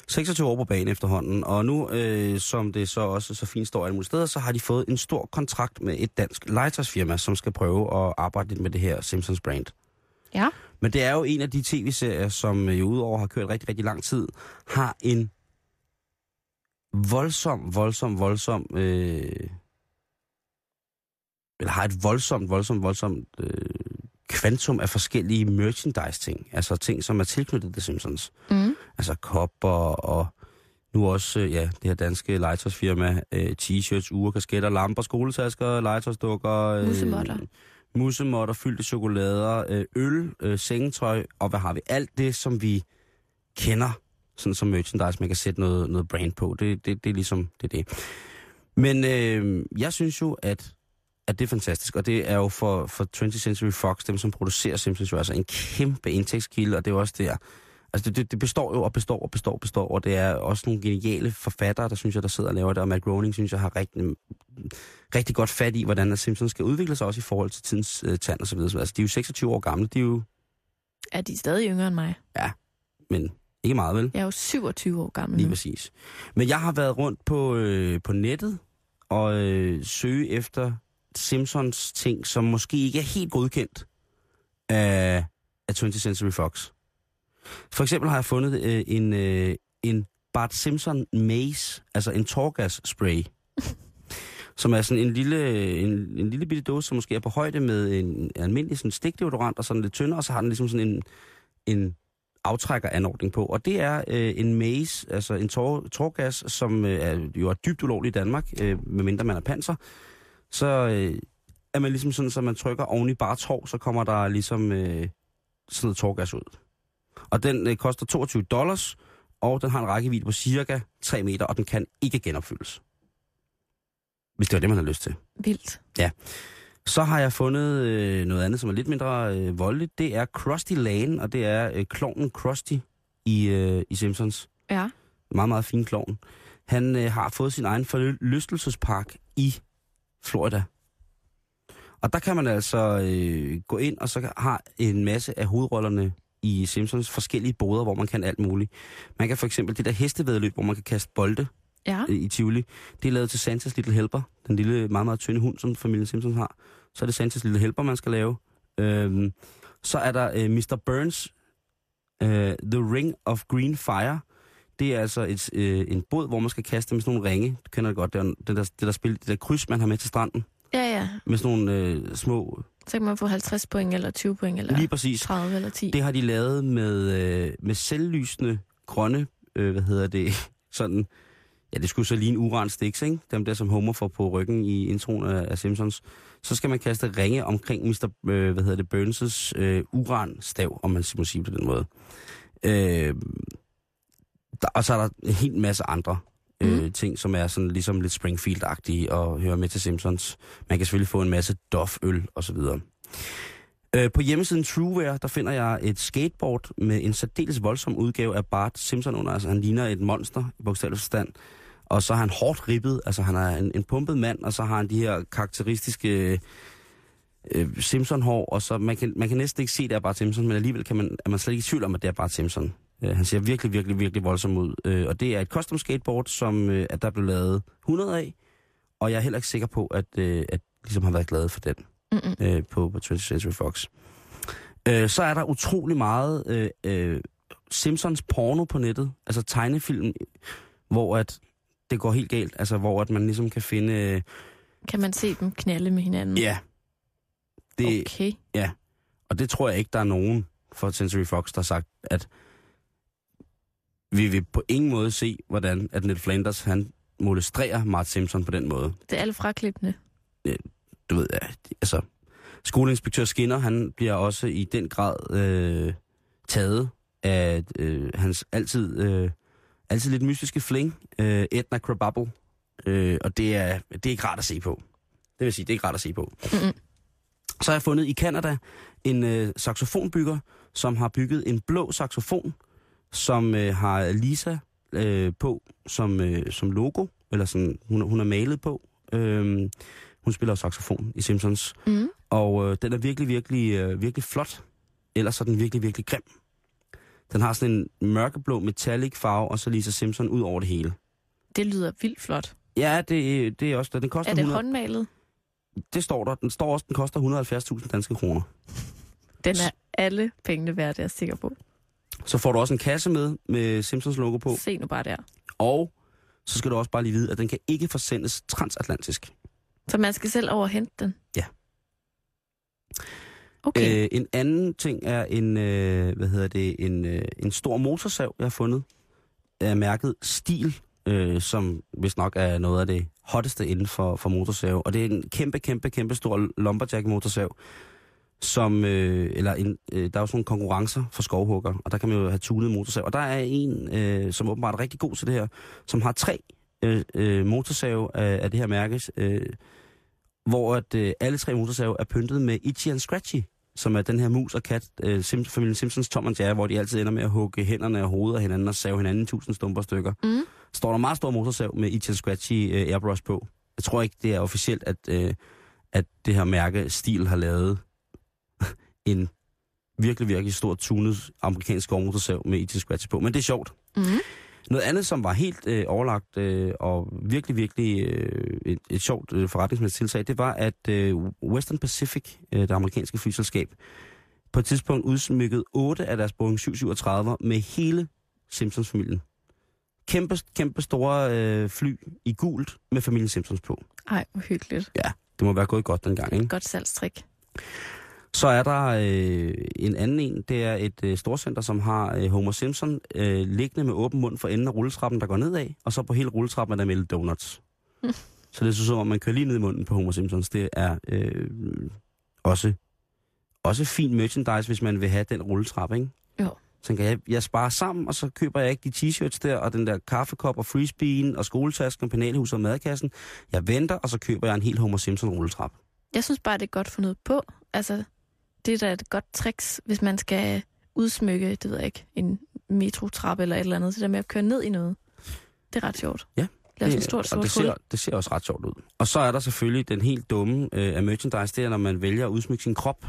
26 år på banen efterhånden, og nu, øh, som det så også så fint står alle mulige steder, så har de fået en stor kontrakt med et dansk legetøjsfirma, som skal prøve at arbejde lidt med det her Simpsons brand. Ja. Men det er jo en af de tv-serier, som øh, jo udover har kørt rigtig, rigtig lang tid, har en voldsom, voldsom, voldsom, øh, eller har et voldsomt, voldsomt, voldsomt øh, kvantum af forskellige merchandise-ting. Altså ting, som er tilknyttet The Simpsons. Mm. Altså kopper og nu også øh, ja, det her danske legetøjsfirma, øh, t-shirts, uger, kasketter, lamper, skoletasker, legetøjsdukker, øh, Musemotter. musemotter, fyldte chokolader, øh, øl, øh, sengetøj, og hvad har vi? Alt det, som vi kender, sådan som merchandise, man kan sætte noget, noget brand på. Det, det, det er ligesom det, er det. Men øh, jeg synes jo, at, at det er fantastisk, og det er jo for, for 20th Century Fox, dem som producerer Simpsons, jo altså en kæmpe indtægtskilde, og det er jo også der, Altså det, det, det består jo og består og består og består, og det er også nogle geniale forfattere, der synes jeg, der sidder og laver det, og Matt Groening synes jeg har rigtig, rigtig godt fat i, hvordan Simpsons skal udvikle sig også i forhold til tidens øh, tand og så videre. Altså de er jo 26 år gamle, de er jo, Er de stadig yngre end mig? men ikke meget vel? Jeg er jo 27 år gammel Lige nu. præcis. Men jeg har været rundt på, øh, på nettet og øh, søge efter Simpsons ting, som måske ikke er helt godkendt af, af 20th Century Fox. For eksempel har jeg fundet øh, en, øh, en Bart Simpson Maze, altså en tårgas spray, som er sådan en lille, en, en lille bitte dåse, som måske er på højde med en almindelig sådan stikdeodorant, og sådan lidt tyndere, og så har den ligesom sådan en, en aftrækkeranordning på. Og det er øh, en maze, altså en tår, tårgas, som øh, er, jo er dybt ulovlig i Danmark, øh, medmindre man er panser. Så øh, er man ligesom sådan, så man trykker oven i bare tår, så kommer der ligesom øh, sådan noget tårgas ud. Og den øh, koster 22 dollars, og den har en rækkevidde på cirka 3 meter, og den kan ikke genopfyldes. Hvis det var det, man har lyst til. Vildt. Så har jeg fundet øh, noget andet, som er lidt mindre øh, voldeligt. Det er Krusty Lane, og det er øh, klovnen Krusty i, øh, i Simpsons. Ja. Meget, meget fin klovn. Han øh, har fået sin egen forlystelsespark i Florida. Og der kan man altså øh, gå ind, og så har en masse af hovedrollerne i Simpsons forskellige boder, hvor man kan alt muligt. Man kan for eksempel det der hestevedløb, hvor man kan kaste bolde Ja. øh, i Tivoli. Det er lavet til Santas Little Helper, den lille, meget, meget tynde hund, som familien Simpsons har. Så er det Santas Little Helper, man skal lave. Øhm, så er der øh, Mr. Burns, øh, The Ring of Green Fire. Det er altså et, øh, en båd, hvor man skal kaste med sådan nogle ringe. Du kender det godt, det, er, det, der, det der spil, det der kryds, man har med til stranden. Ja, ja. Med sådan nogle øh, små... Så kan man få 50 point, eller 20 point, eller Lige præcis. 30 eller 10. Det har de lavet med, øh, med selvlysende grønne, øh, hvad hedder det, sådan, ja det skulle så lige en uran sticks, ikke? Dem der, som Homer får på ryggen i introen af, af Simpsons. Så skal man kaste ringe omkring Mr. Øh, hvad hedder det, Burns' øh, uranstav, om man må sige på den måde. Øh, der, og så er der en hel masse andre Mm. øh, ting, som er sådan ligesom lidt Springfield-agtige og hører med til Simpsons. Man kan selvfølgelig få en masse Duff-øl og så videre. Øh, på hjemmesiden Truewear, der finder jeg et skateboard med en særdeles voldsom udgave af Bart Simpson under. Altså han ligner et monster i bogstavelig forstand. Og så har han hårdt ribbet, altså han er en, en pumpet mand, og så har han de her karakteristiske øh, Simpson-hår, og så man kan, man kan næsten ikke se, at det er Bart Simpson, men alligevel kan man, er man slet ikke i tvivl om, at det er Bart Simpson. Øh, han ser virkelig, virkelig, virkelig voldsom ud. Øh, og det er et custom skateboard, som øh, at der blev lavet 100 af, og jeg er heller ikke sikker på, at, øh, at ligesom har været glad for den Mm-mm. øh, på, på 20th Century Fox. Øh, så er der utrolig meget øh, øh, Simpsons porno på nettet, altså tegnefilm, hvor at det går helt galt, altså hvor at man ligesom kan finde... Øh, Kan man se dem knalde med hinanden? ja, det, Okay. og det tror jeg ikke, der er nogen fra Century Fox, der har sagt, at vi vil på ingen måde se, hvordan at Ned Flanders, han molestrerer Mart Simpson på den måde. Det er alle fraklippende. du ved, ja, altså, skoleinspektør Skinner, han bliver også i den grad øh, taget af øh, hans altid, øh, altid lidt mystiske fling, øh, Edna Krabappel, øh, og det er, det er ikke rart at se på. Det vil sige, det er ikke rart at se på. Mm-mm. Så har jeg fundet i Kanada en øh, saxofonbygger, som har bygget en blå saxofon, som øh, har Lisa øh, på som, øh, som logo, eller sådan, hun, hun er malet på. Øh, hun spiller saxofon i Simpsons. Mm. Og øh, den er virkelig, virkelig, øh, virkelig flot. Ellers er den virkelig, virkelig grim. Den har sådan en mørkeblå metallic farve, og så Lisa Simpson ud over det hele. Det lyder vildt flot. Ja, det, det er også... Den koster Er det 100, håndmalet? det står der. Den står også, den koster 170.000 danske kroner. Den er alle pengene værd, det er jeg sikker på. Så får du også en kasse med, med Simpsons logo på. Se nu bare der. Og så skal du også bare lige vide, at den kan ikke forsendes transatlantisk. Så man skal selv over hente den? Ja. Okay. Øh, en anden ting er en, øh, hvad hedder det, en, øh, en stor motorsav, jeg har fundet. af mærket Stil, øh, som vist nok er noget af det hotteste inden for, for motorsav. Og det er en kæmpe, kæmpe, kæmpe stor lumberjack motorsav, som, øh, eller en, øh, der er jo sådan nogle konkurrencer for skovhugger, og der kan man jo have tunet motorsav. Og der er en, øh, som åbenbart er rigtig god til det her, som har tre øh, øh, motorsav af, af det her mærke, øh, hvor at, øh, alle tre motorsav er pyntet med Itchy and Scratchy, som er den her mus og kat, øh, Sim, familien Simpsons Tom og Jerry, hvor de altid ender med at hugge hænderne og hovedet af hinanden og save hinanden i tusind stumper stykker. Mm. Står der meget stor motorsav med Itchy and Scratchy øh, airbrush på. Jeg tror ikke, det er officielt, at, øh, at det her mærke Stil har lavet en virkelig, virkelig stor tunet amerikansk skovmotorsav med Itchy and Scratchy på. Men det er sjovt. Mm. Noget andet, som var helt øh, overlagt øh, og virkelig, virkelig øh, et, et sjovt øh, forretningsmæssigt tilsag, det var, at øh, Western Pacific, øh, det amerikanske flyselskab, på et tidspunkt udsmykkede otte af deres Boeing 737 med hele Simpsons-familien. Kæmpe, kæmpe store øh, fly i gult med familien Simpsons på. Ej, hvor hyggeligt. Det må være gået godt dengang, ikke? Godt salgstrik. Så er der øh, en anden en. Det er et øh, storcenter, som har øh, Homer Simpson øh, liggende med åben mund for enden af rulletrappen, der går nedad. Og så på hele rulletrappen er der meldt donuts. Mm. Så det er så som om, man kører lige ned i munden på Homer Simpsons. Det er øh, også, også fin merchandise, hvis man vil have den rulletrappe, ikke? Jo. Så tænker jeg, jeg sparer sammen, og så køber jeg ikke de t-shirts der, og den der kaffekop og freespeen og skoletasken og penalhus og madkassen. Jeg venter, og så køber jeg en helt Homer Simpson rulletrappe. Jeg synes bare, det er godt fundet på. Altså, det er da et godt tricks, hvis man skal udsmykke, det ved jeg ikke, en metrotrappe eller et eller andet. Det der med at køre ned i noget. Det er ret sjovt. Ja, et Det- stort og sort det ser, det ser også ret sjovt ud. Og så er der selvfølgelig den helt dumme øh, af merchandise, det er, når man vælger at udsmykke sin krop.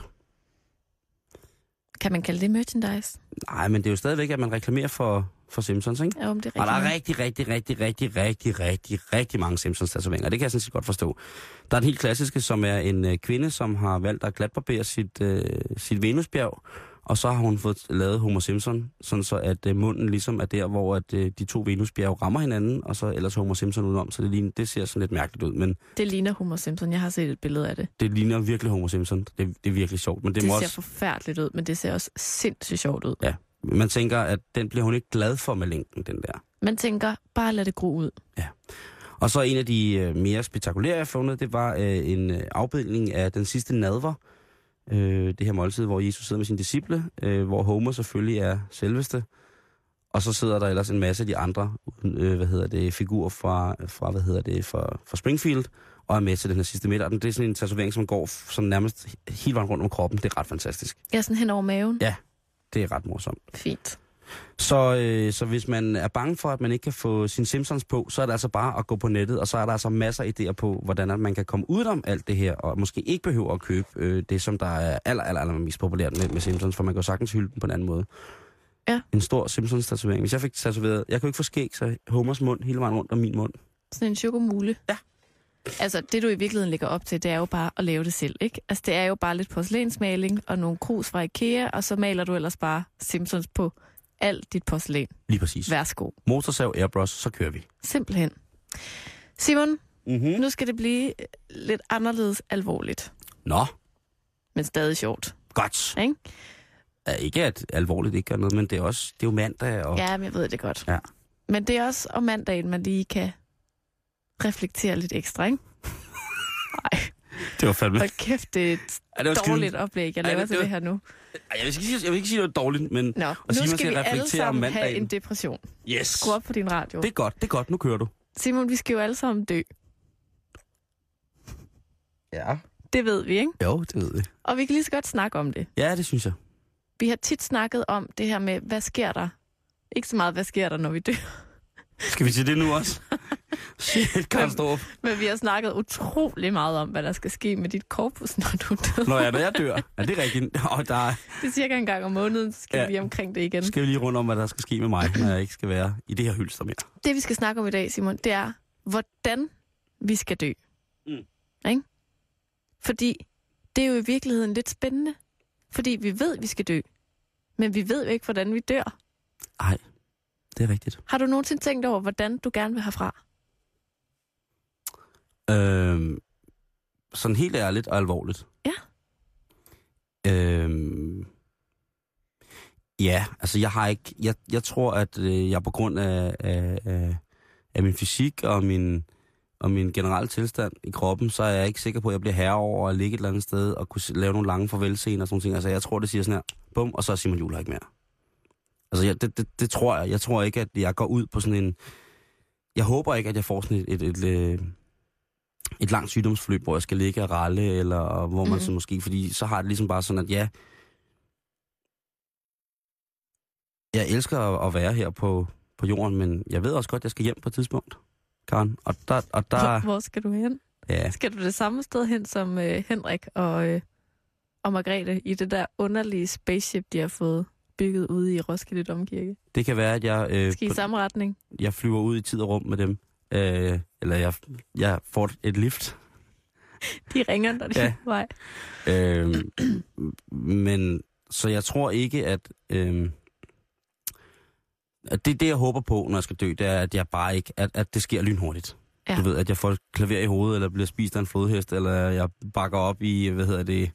Kan man kalde det merchandise? Nej, men det er jo stadigvæk, at man reklamerer for, for Simpsons, ikke? Ja, om det er Og der er rigtigt. rigtig, rigtig, rigtig, rigtig, rigtig, rigtig, rigtig mange Simpsons-tatoveringer. Det kan jeg sådan set godt forstå. Der er den helt klassiske, som er en øh, kvinde, som har valgt at glatbarbere sit, øh, sit Venusbjerg, og så har hun fået lavet Homer Simpson, sådan så at øh, munden ligesom er der, hvor at, øh, de to Venusbjerge rammer hinanden, og så ellers Homer Simpson udenom, så det, ligner, det ser sådan lidt mærkeligt ud, men Det ligner Homer Simpson. Jeg har set et billede af det. det ligner virkelig Homer Simpson. Det, det er virkelig sjovt, men det, Det, må ser også, forfærdeligt ud, men det ser også sindssygt sjovt ud. ja, man tænker, at den bliver hun ikke glad for med længden, den der. Man tænker, bare lad det gro ud. Og så en af de øh, mere spektakulære, jeg fundet, det var øh, en øh, afbildning af den sidste nadver. Øh, det her måltid, hvor Jesus sidder med sine disciple, øh, hvor Homer selvfølgelig er selveste. Og så sidder der ellers en masse af de andre, øh, hvad hedder det, figurer fra, fra, hvad hedder det, fra, fra Springfield, og er med til den her sidste middag. Det er sådan en tatovering, som går sådan nærmest helt vejen rundt om kroppen. Det er ret fantastisk. Ja, sådan hen over maven. Ja. Det er ret morsomt. Fint. Så, øh, så hvis man er bange for, at man ikke kan få sin Simpsons på, så er det altså bare at gå på nettet, og så er der altså masser af idéer på, hvordan at man kan komme ud om alt det her, og måske ikke behøver at købe øh, det, som der er aller, aller, aller mest populært med, med Simpsons, for man kan jo sagtens hylde den på en anden måde. Ja. En stor Simpsons-tatovering. Hvis jeg fik tatoveret, jeg kan jo ikke få skæg, så Homers mund hele vejen rundt om min mund. Sådan en chokomule. Ja. Altså, det du i virkeligheden lægger op til, det er jo bare at lave det selv, ikke? Altså, det er jo bare lidt porcelænsmaling og nogle krus fra Ikea, og så maler du ellers bare Simpsons på alt dit porcelæn. Lige præcis. Værsgo. Motorsav, airbrush, så kører vi. Simpelthen. Simon, Mm-hmm. nu skal det blive lidt anderledes alvorligt, Nå, men stadig sjovt. godt. Ikke? Ja, ikke at alvorligt ikke gør noget, men det er, også, det er jo mandag, og Ja, men jeg ved det godt. Ja. Men det er også om mandagen, man lige kan reflektere lidt ekstra, ikke? Nej, det var fandme... hold kæft, det er et Ja, det var skide- dårligt oplæg, jeg laver det- til det det her nu. Ej, Jeg vil, ikke sige, jeg vil ikke sige, at det var dårligt, men Nå, Og nu Simon skal skal vi alle sammen have en depression. yes. Skru op på din radio. Det er godt, det er godt. Nu kører du. Simon, vi skal jo alle sammen dø. Ja. Det ved vi, ikke? Jo, det ved vi. Og vi kan lige så godt snakke om det. Ja, det synes jeg. Vi har tit snakket om det her med, hvad sker der? Ikke så meget, hvad sker der, når vi dør? Skal vi til det nu også? Shit, Karlstrup. Men vi har snakket utrolig meget om, hvad der skal ske med dit korpus, når du død. Nå ja, når jeg dør. Ja, det er rigtigt. Og der er, Det er cirka en gang om måneden, så skal Ja. ja. vi lige omkring det igen. skal vi lige rundt om, hvad der skal ske med mig, når jeg ikke skal være i det her hylster mere. Det, vi skal snakke om i dag, Simon, det er, hvordan vi skal dø. Mm. Ikke? Fordi det er jo i virkeligheden lidt spændende. Fordi vi ved, at vi skal dø. Men vi ved jo ikke, hvordan vi dør. Nej, det er rigtigt. Har du nogensinde tænkt over, hvordan du gerne vil herfra? Øhm, sådan helt ærligt og alvorligt. Ja. Øhm, Ja, altså jeg har ikke... Jeg, jeg tror, at øh, jeg på grund af, af, af, af min fysik og min, og min generelle tilstand i kroppen, så er jeg ikke sikker på, at jeg bliver herre over at ligge et eller andet sted og kunne lave nogle lange farvelscener og sådan nogle ting. Altså jeg tror, det siger sådan her, bum, og så er Simon Juhl ikke mere. Altså jeg, det, det, det tror jeg. Jeg tror ikke, at jeg går ud på sådan en... Jeg håber ikke, at jeg får sådan et, et, et, et, langt sygdomsforløb, hvor jeg skal ligge og ralle, eller hvor man Mhm. så måske... Fordi så har det ligesom bare sådan, at ja, jeg elsker at, være her på, på jorden, men jeg ved også godt, at jeg skal hjem på et tidspunkt, Karen. Og der, og der Hvor, hvor skal du hen? ja, Skal du det samme sted hen som øh, Henrik og, øh, og Margrethe i det der underlige spaceship, de har fået bygget ude i Roskilde Domkirke? det kan være, at jeg, øh, Skal I i på- samme retning? jeg flyver ud i tid og rum med dem. Øh, eller jeg, jeg får et lift. De ringer, når de Ja. er på vej. Øh, men så jeg tror ikke, at... Øh, at det, det, jeg håber på, når jeg skal dø, det er, at jeg bare ikke, at, at det sker lynhurtigt. Ja. Du ved, at jeg får klaver i hovedet, eller bliver spist af en flodhest, eller jeg bakker op i, hvad hedder det,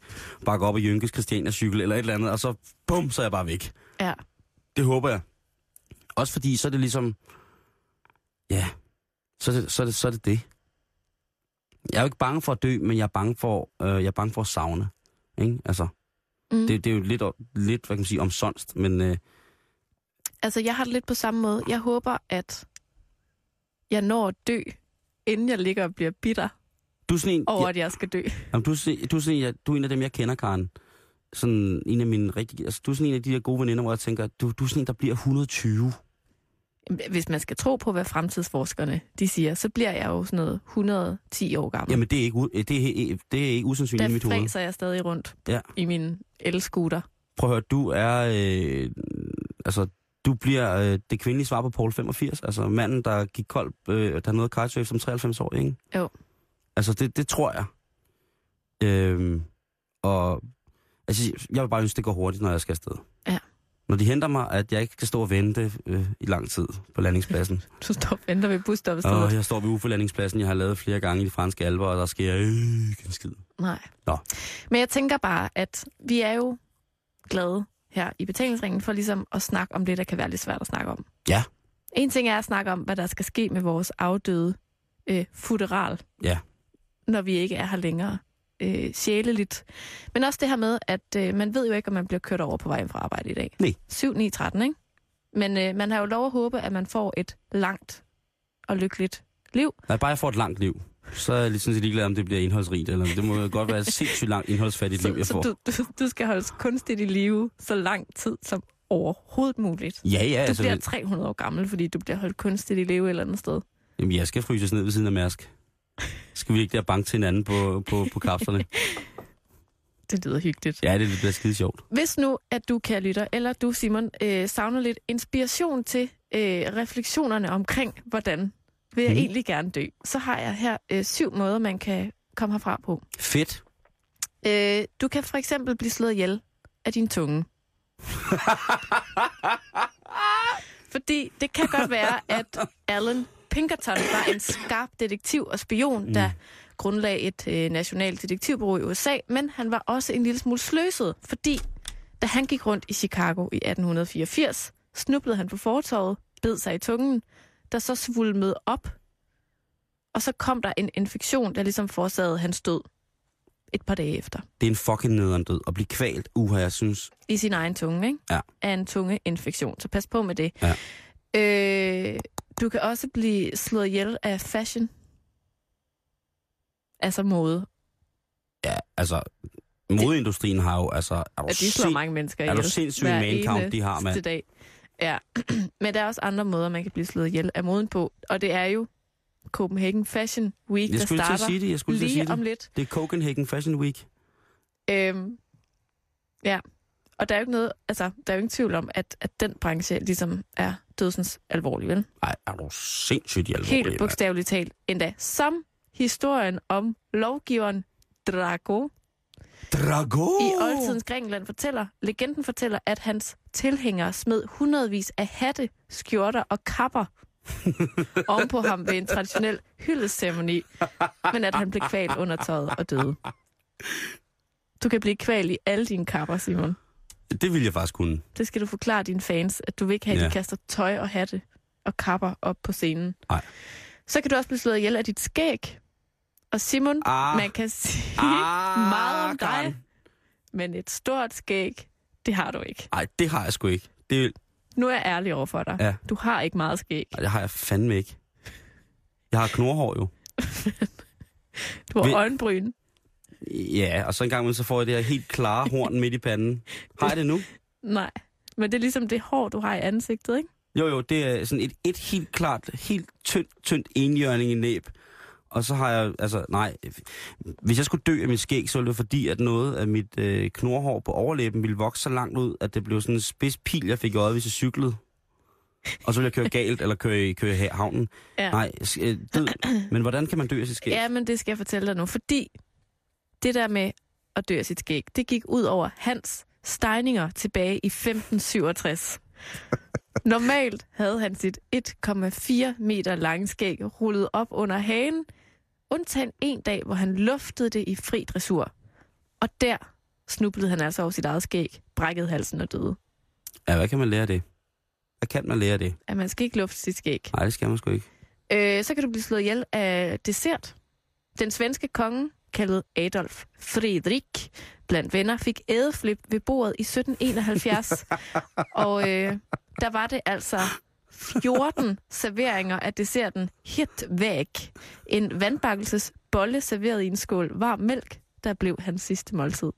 bakker op i Jynkes Christiania cykel, eller et eller andet, og så bum, så er jeg bare væk. Ja. Det håber jeg. Også fordi, så er det ligesom, ja, så er det så er det, så er det, det. Jeg er jo ikke bange for at dø, men jeg er bange for, øh, jeg er bange for at savne. Ikke? Altså, Mm. det, det er jo lidt, lidt, hvad kan man sige, omsonst, men øh, Altså, jeg har det lidt på samme måde. Jeg håber, at jeg når at dø, inden jeg ligger og bliver bitter du er sådan en, over, ja, at jeg skal dø. jamen, du, er du, er sådan, en, jeg, du er en af dem, jeg kender, Karen. Sådan en af mine rigtige, altså, du er sådan en af de der gode veninder, hvor jeg tænker, du, du er sådan en, der bliver 120. Hvis man skal tro på, hvad fremtidsforskerne de siger, så bliver jeg jo sådan noget 110 år gammel. Jamen, det er ikke, det er, det er ikke usandsynligt i der mit hoved. fræser jeg stadig rundt Ja. i min elscooter. Prøv at høre, du er, øh, altså, du bliver øh, det kvindelige svar på Paul 85. Altså manden, der gik kold, øh, der nåede kitesurf som 93 år, ikke? Jo. Altså, det, det tror jeg. Øhm, og altså, jeg vil bare ønske, det går hurtigt, når jeg skal afsted. Ja. Når de henter mig, at jeg ikke skal stå og vente øh, i lang tid på landingspladsen. Du står og venter ved busstoppestedet. og jeg står ved UFO-landingspladsen, jeg har lavet flere gange i de franske alber, og der sker ikke en skid. Nej. Nå. Men jeg tænker bare, at vi er jo glade her i betalingsringen for ligesom at snakke om det, der kan være lidt svært at snakke om. Ja. En ting er at snakke om, hvad der skal ske med vores afdøde øh, futural, Ja. når vi ikke er her længere øh, sjæleligt. Men også det her med, at øh, man ved jo ikke, om man bliver kørt over på vejen fra arbejde i dag. Nej. 7, 9, 13, ikke? Men øh, man har jo lov at håbe, at man får et langt og lykkeligt liv. Nej, bare jeg får et langt liv. Så er jeg lidt sådan set ligeglad, om det bliver indholdsrigt, eller det må godt være et sindssygt langt indholdsfattigt liv, Så, jeg så får. du, du, du skal holdes kunstigt i live så lang tid som overhovedet muligt. Ja, ja, Du altså, bliver 300 år gammel, fordi du bliver holdt kunstigt i live et eller andet sted. jamen, jeg skal fryses ned ved siden af Mærsk. Skal vi ikke der banke til hinanden på, på, på kapslerne? Det lyder hyggeligt. Ja, det bliver skide sjovt. Hvis nu, at du, kan lytter, eller du, Simon, øh, savner lidt inspiration til øh, refleksionerne omkring, hvordan vil jeg Mhm. egentlig gerne dø, så har jeg her øh, syv måder, man kan komme herfra på. Fedt. Øh, du kan for eksempel blive slået ihjel af din tunge. Fordi det kan godt være, at Alan Pinkerton var en skarp detektiv og spion, der grundlagde et øh, nationalt detektivbureau i USA, men han var også en lille smule sløset, fordi da han gik rundt i Chicago i 1884, snublede han på fortorvet, bed sig i tungen, der så svulmede op, og så kom der en infektion, der ligesom forårsagede hans død et par dage efter. Det er en fucking nederen død. At blive kvalt, uha, jeg synes. I sin egen tunge, ikke? Ja. Af en tungeinfektion, så pas på med det. Ja. Øh, du kan også blive slået ihjel af fashion. Altså mode. Ja, altså, modeindustrien har jo, altså... Er du, Ja, de slår sind- mange mennesker er du ihjel. sindssyg hver man count, de har, mand? dag. Ja, men der er også andre måder, man kan blive slået ihjel af moden på. Og det er jo Copenhagen Fashion Week, Jeg der skulle til at starter sige det, jeg skulle lige sige om det. lidt. Det er Copenhagen Fashion Week. Øhm, ja, og der er jo ikke noget, altså, der er jo ingen tvivl om, at, at den branche ligesom er dødsens alvorlig, vel? Ej, er du sindssygt alvorlig, Helt bogstaveligt talt endda. Som historien om lovgiveren Drago Drago! i oldtidens Grækenland fortæller. Legenden fortæller, at hans tilhængere smed hundredvis af hatte, skjorter og kapper ovenpå ham ved en traditionel hyldesceremoni, men at han blev kvalt under tøjet og døde. Du kan blive kvalt i alle dine kapper, Simon. Det vil jeg faktisk kunne. Det skal du forklare dine fans, at du vil ikke have, at Ja. de kaster tøj og hatte og kapper op på scenen. Nej. Så kan du også blive slået ihjel af dit skæg. Og Simon, Ah. man kan sige Ah, meget om dig, Karen. men et stort skæg, det har du ikke. Nej, det har jeg sgu ikke. Det, Nu er jeg ærlig over for dig. Ja. Du har ikke meget skæg. nej, det har jeg fandme ikke. Jeg har knorhår jo. Du har Vi- øjenbryn. Ja, og så en gang så får jeg det her helt klare horn midt i panden. Har jeg det nu? Nej, men det er ligesom det hår, du har i ansigtet, ikke? Jo, jo, det er sådan et, et helt klart, helt tyndt, tyndt enhjørning i næb. Og så har jeg, altså, nej, hvis jeg skulle dø af mit skæg, så ville det fordi, at noget af mit øh, knorhår på overlæben ville vokse så langt ud, at det blev sådan en spids pil, jeg fik i øjet, hvis jeg cyklede. Og så ville jeg køre galt, eller køre køre havnen. Ja. Nej, øh, død. Men hvordan kan man dø af sit skæg? Ja, men det skal jeg fortælle dig nu, fordi det der med at dø af sit skæg, det gik ud over Hans Steininger tilbage i 1567. Normalt havde han sit 1,4 meter lange skæg rullet op under hagen, undtagen en dag, hvor han luftede det i fri dressur. Og der snublede han altså over sit eget skæg, brækkede halsen og døde. Ja, hvad kan man lære af det? Hvad kan man lære af det? At man skal ikke lufte sit skæg. Nej, det skal man sgu ikke. Øh, så kan du blive slået ihjel af dessert. Den svenske konge, kaldet Adolf Fredrik, blandt venner, fik ædeflip ved bordet i 1771. og øh, der var det altså 14 serveringer af desserten Hitvæg. En vandbakkelsesbolle serveret i en skål varm mælk, der blev hans sidste måltid.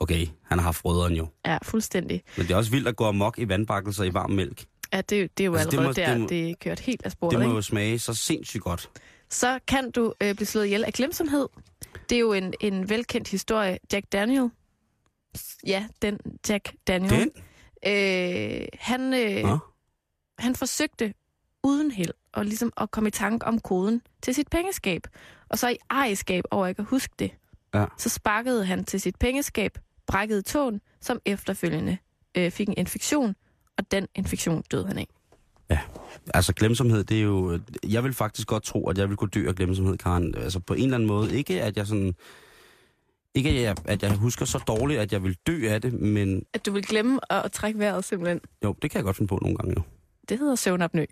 Okay, han har haft rødderen jo. Ja, fuldstændig. Men det er også vildt at gå amok i vandbakkelser i varm mælk. Ja, det, det er jo Altså, altså, det allerede må- der, det må- det er kørt helt af sporet. Det må ikke? jo smage så sindssygt godt. Så kan du øh, blive slået ihjel af glemsomhed. Det er jo en, en velkendt historie. Jack Daniel. Ja, den Jack Daniel. Den? Øh, han, øh, Nå. han forsøgte uden held og ligesom at komme i tanke om koden til sit pengeskab. Og så i ejerskab over ikke at huske det, Ja. så sparkede han til sit pengeskab, brækkede tåen, som efterfølgende øh, fik en infektion, og den infektion døde han af. Altså glemsomhed, det er jo... Jeg vil faktisk godt tro, at jeg vil kunne dø af glemsomhed, Karen. Altså på en eller anden måde. Ikke at jeg sådan... Ikke at jeg, at jeg husker så dårligt, at jeg vil dø af det, men At du vil glemme at, at trække vejret simpelthen. jo, det kan jeg godt finde på nogle gange jo. Det hedder søvnapnø.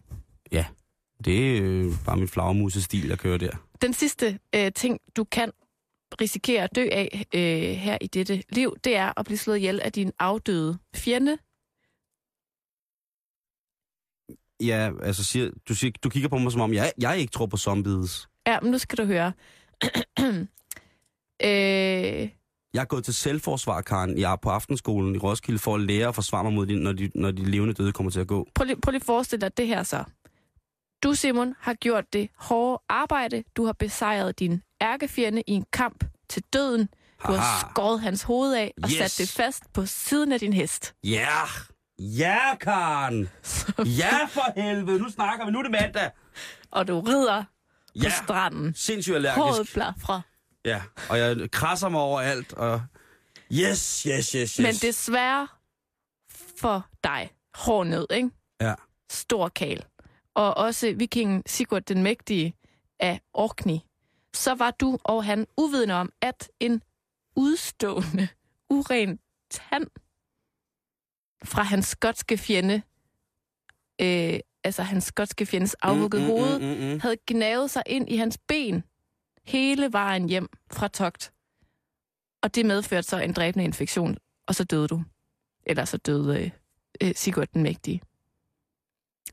Det er øh, bare mit flagermusestil, jeg kører der. Den sidste øh, ting, du kan risikere at dø af øh, her i dette liv, det er at blive slået ihjel af din afdøde fjende. Ja, altså siger, du, siger, du kigger på mig som om, jeg, jeg ikke tror på zombies. Ja, men nu skal du høre. øh, Jeg er gået til selvforsvar, Karen, jeg er på aftenskolen i Roskilde for at lære at forsvare mig mod de, når de, når de levende døde kommer til at gå. prøv, lige, prøv lige at forestille dig det her så. Du, Simon, har gjort det hårde arbejde. Du har besejret din ærkefjende i en kamp til døden. Du har Haha. skåret hans hoved af og Yes. sat det fast på siden af din hest. Ja! Yeah. Ja, Karen! Ja, for helvede! Nu snakker vi. Nu er det mandag. Og du rider på Ja! stranden. Sindssygt allergisk. Håret blafrer. Ja, og jeg krasser mig over alt, og... Yes, yes, yes, yes. Men desværre for dig, hård nød, ikke? Ja. Stor kal. Og også vikingen Sigurd den Mægtige af Orkney. Så var du og han uvidende om, at en udstående, uren tand fra hans skotske fjende, øh, altså hans skotske fjendes afhuggede mm, hoved, Mm, mm, mm. havde gnavet sig ind i hans ben hele vejen hjem fra togt. Og det medførte så en dræbende infektion, og så døde du. Eller så døde øh, øh, Sigurd den Mægtige.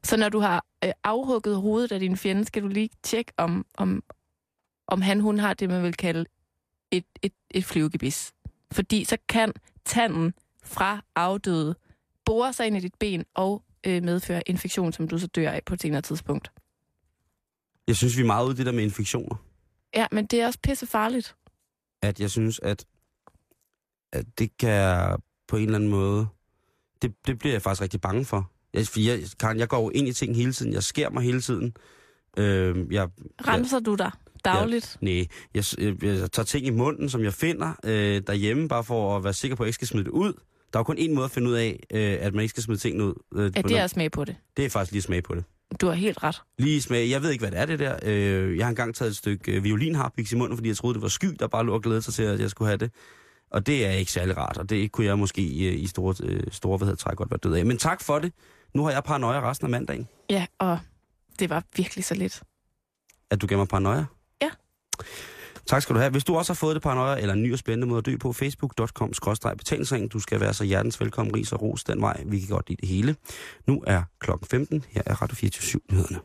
Så når du har øh, afhugget hovedet af din fjende, skal du lige tjekke, om, om, om han hun har det, man vil kalde et, et, et flyvegebis. Fordi så kan tanden fra afdøde bore sig ind i dit ben og øh, medføre infektion, som du så dør af på et senere tidspunkt. Jeg synes, vi er meget ude i det der med infektioner. Ja, men det er også pisse farligt. At jeg synes, at, at det kan jeg på en eller anden måde... Det, det bliver jeg faktisk rigtig bange for. Jeg, for jeg, Karen, jeg går jo ind i ting hele tiden. Jeg sker mig hele tiden. Øh, jeg, Renser du dig dagligt? Nej, jeg, jeg, jeg tager ting i munden, som jeg finder øh, derhjemme, bare for at være sikker på, at jeg ikke skal smide det ud. Der er jo kun én måde at finde ud af, øh, at man ikke skal smide ting ud. Øh, Ja, det er at smage på det. det er faktisk lige smag på det. Du har helt ret. Lige smag. Jeg ved ikke, hvad det er, det der. Øh, jeg har engang taget et stykke øh, violinharpiks i munden, fordi jeg troede, det var sky, der bare lå og glædede sig til, at jeg skulle have det. Og det er ikke særlig rart, og det kunne jeg måske i, i store, øh, store hvad hedder, træk godt være død af. Men tak for det. Nu har jeg paranoia resten af mandagen. Ja, og det var virkelig så lidt. At du gemmer paranoia? Ja. Tak skal du have. Hvis du også har fået det paranoia, eller en ny og spændende måde at dø på, facebook.com betalingsring. Du skal være så hjertens velkommen, ris og ros den vej. Vi kan godt lide det hele. Nu er klokken 15. Her er Radio 24 nyhederne.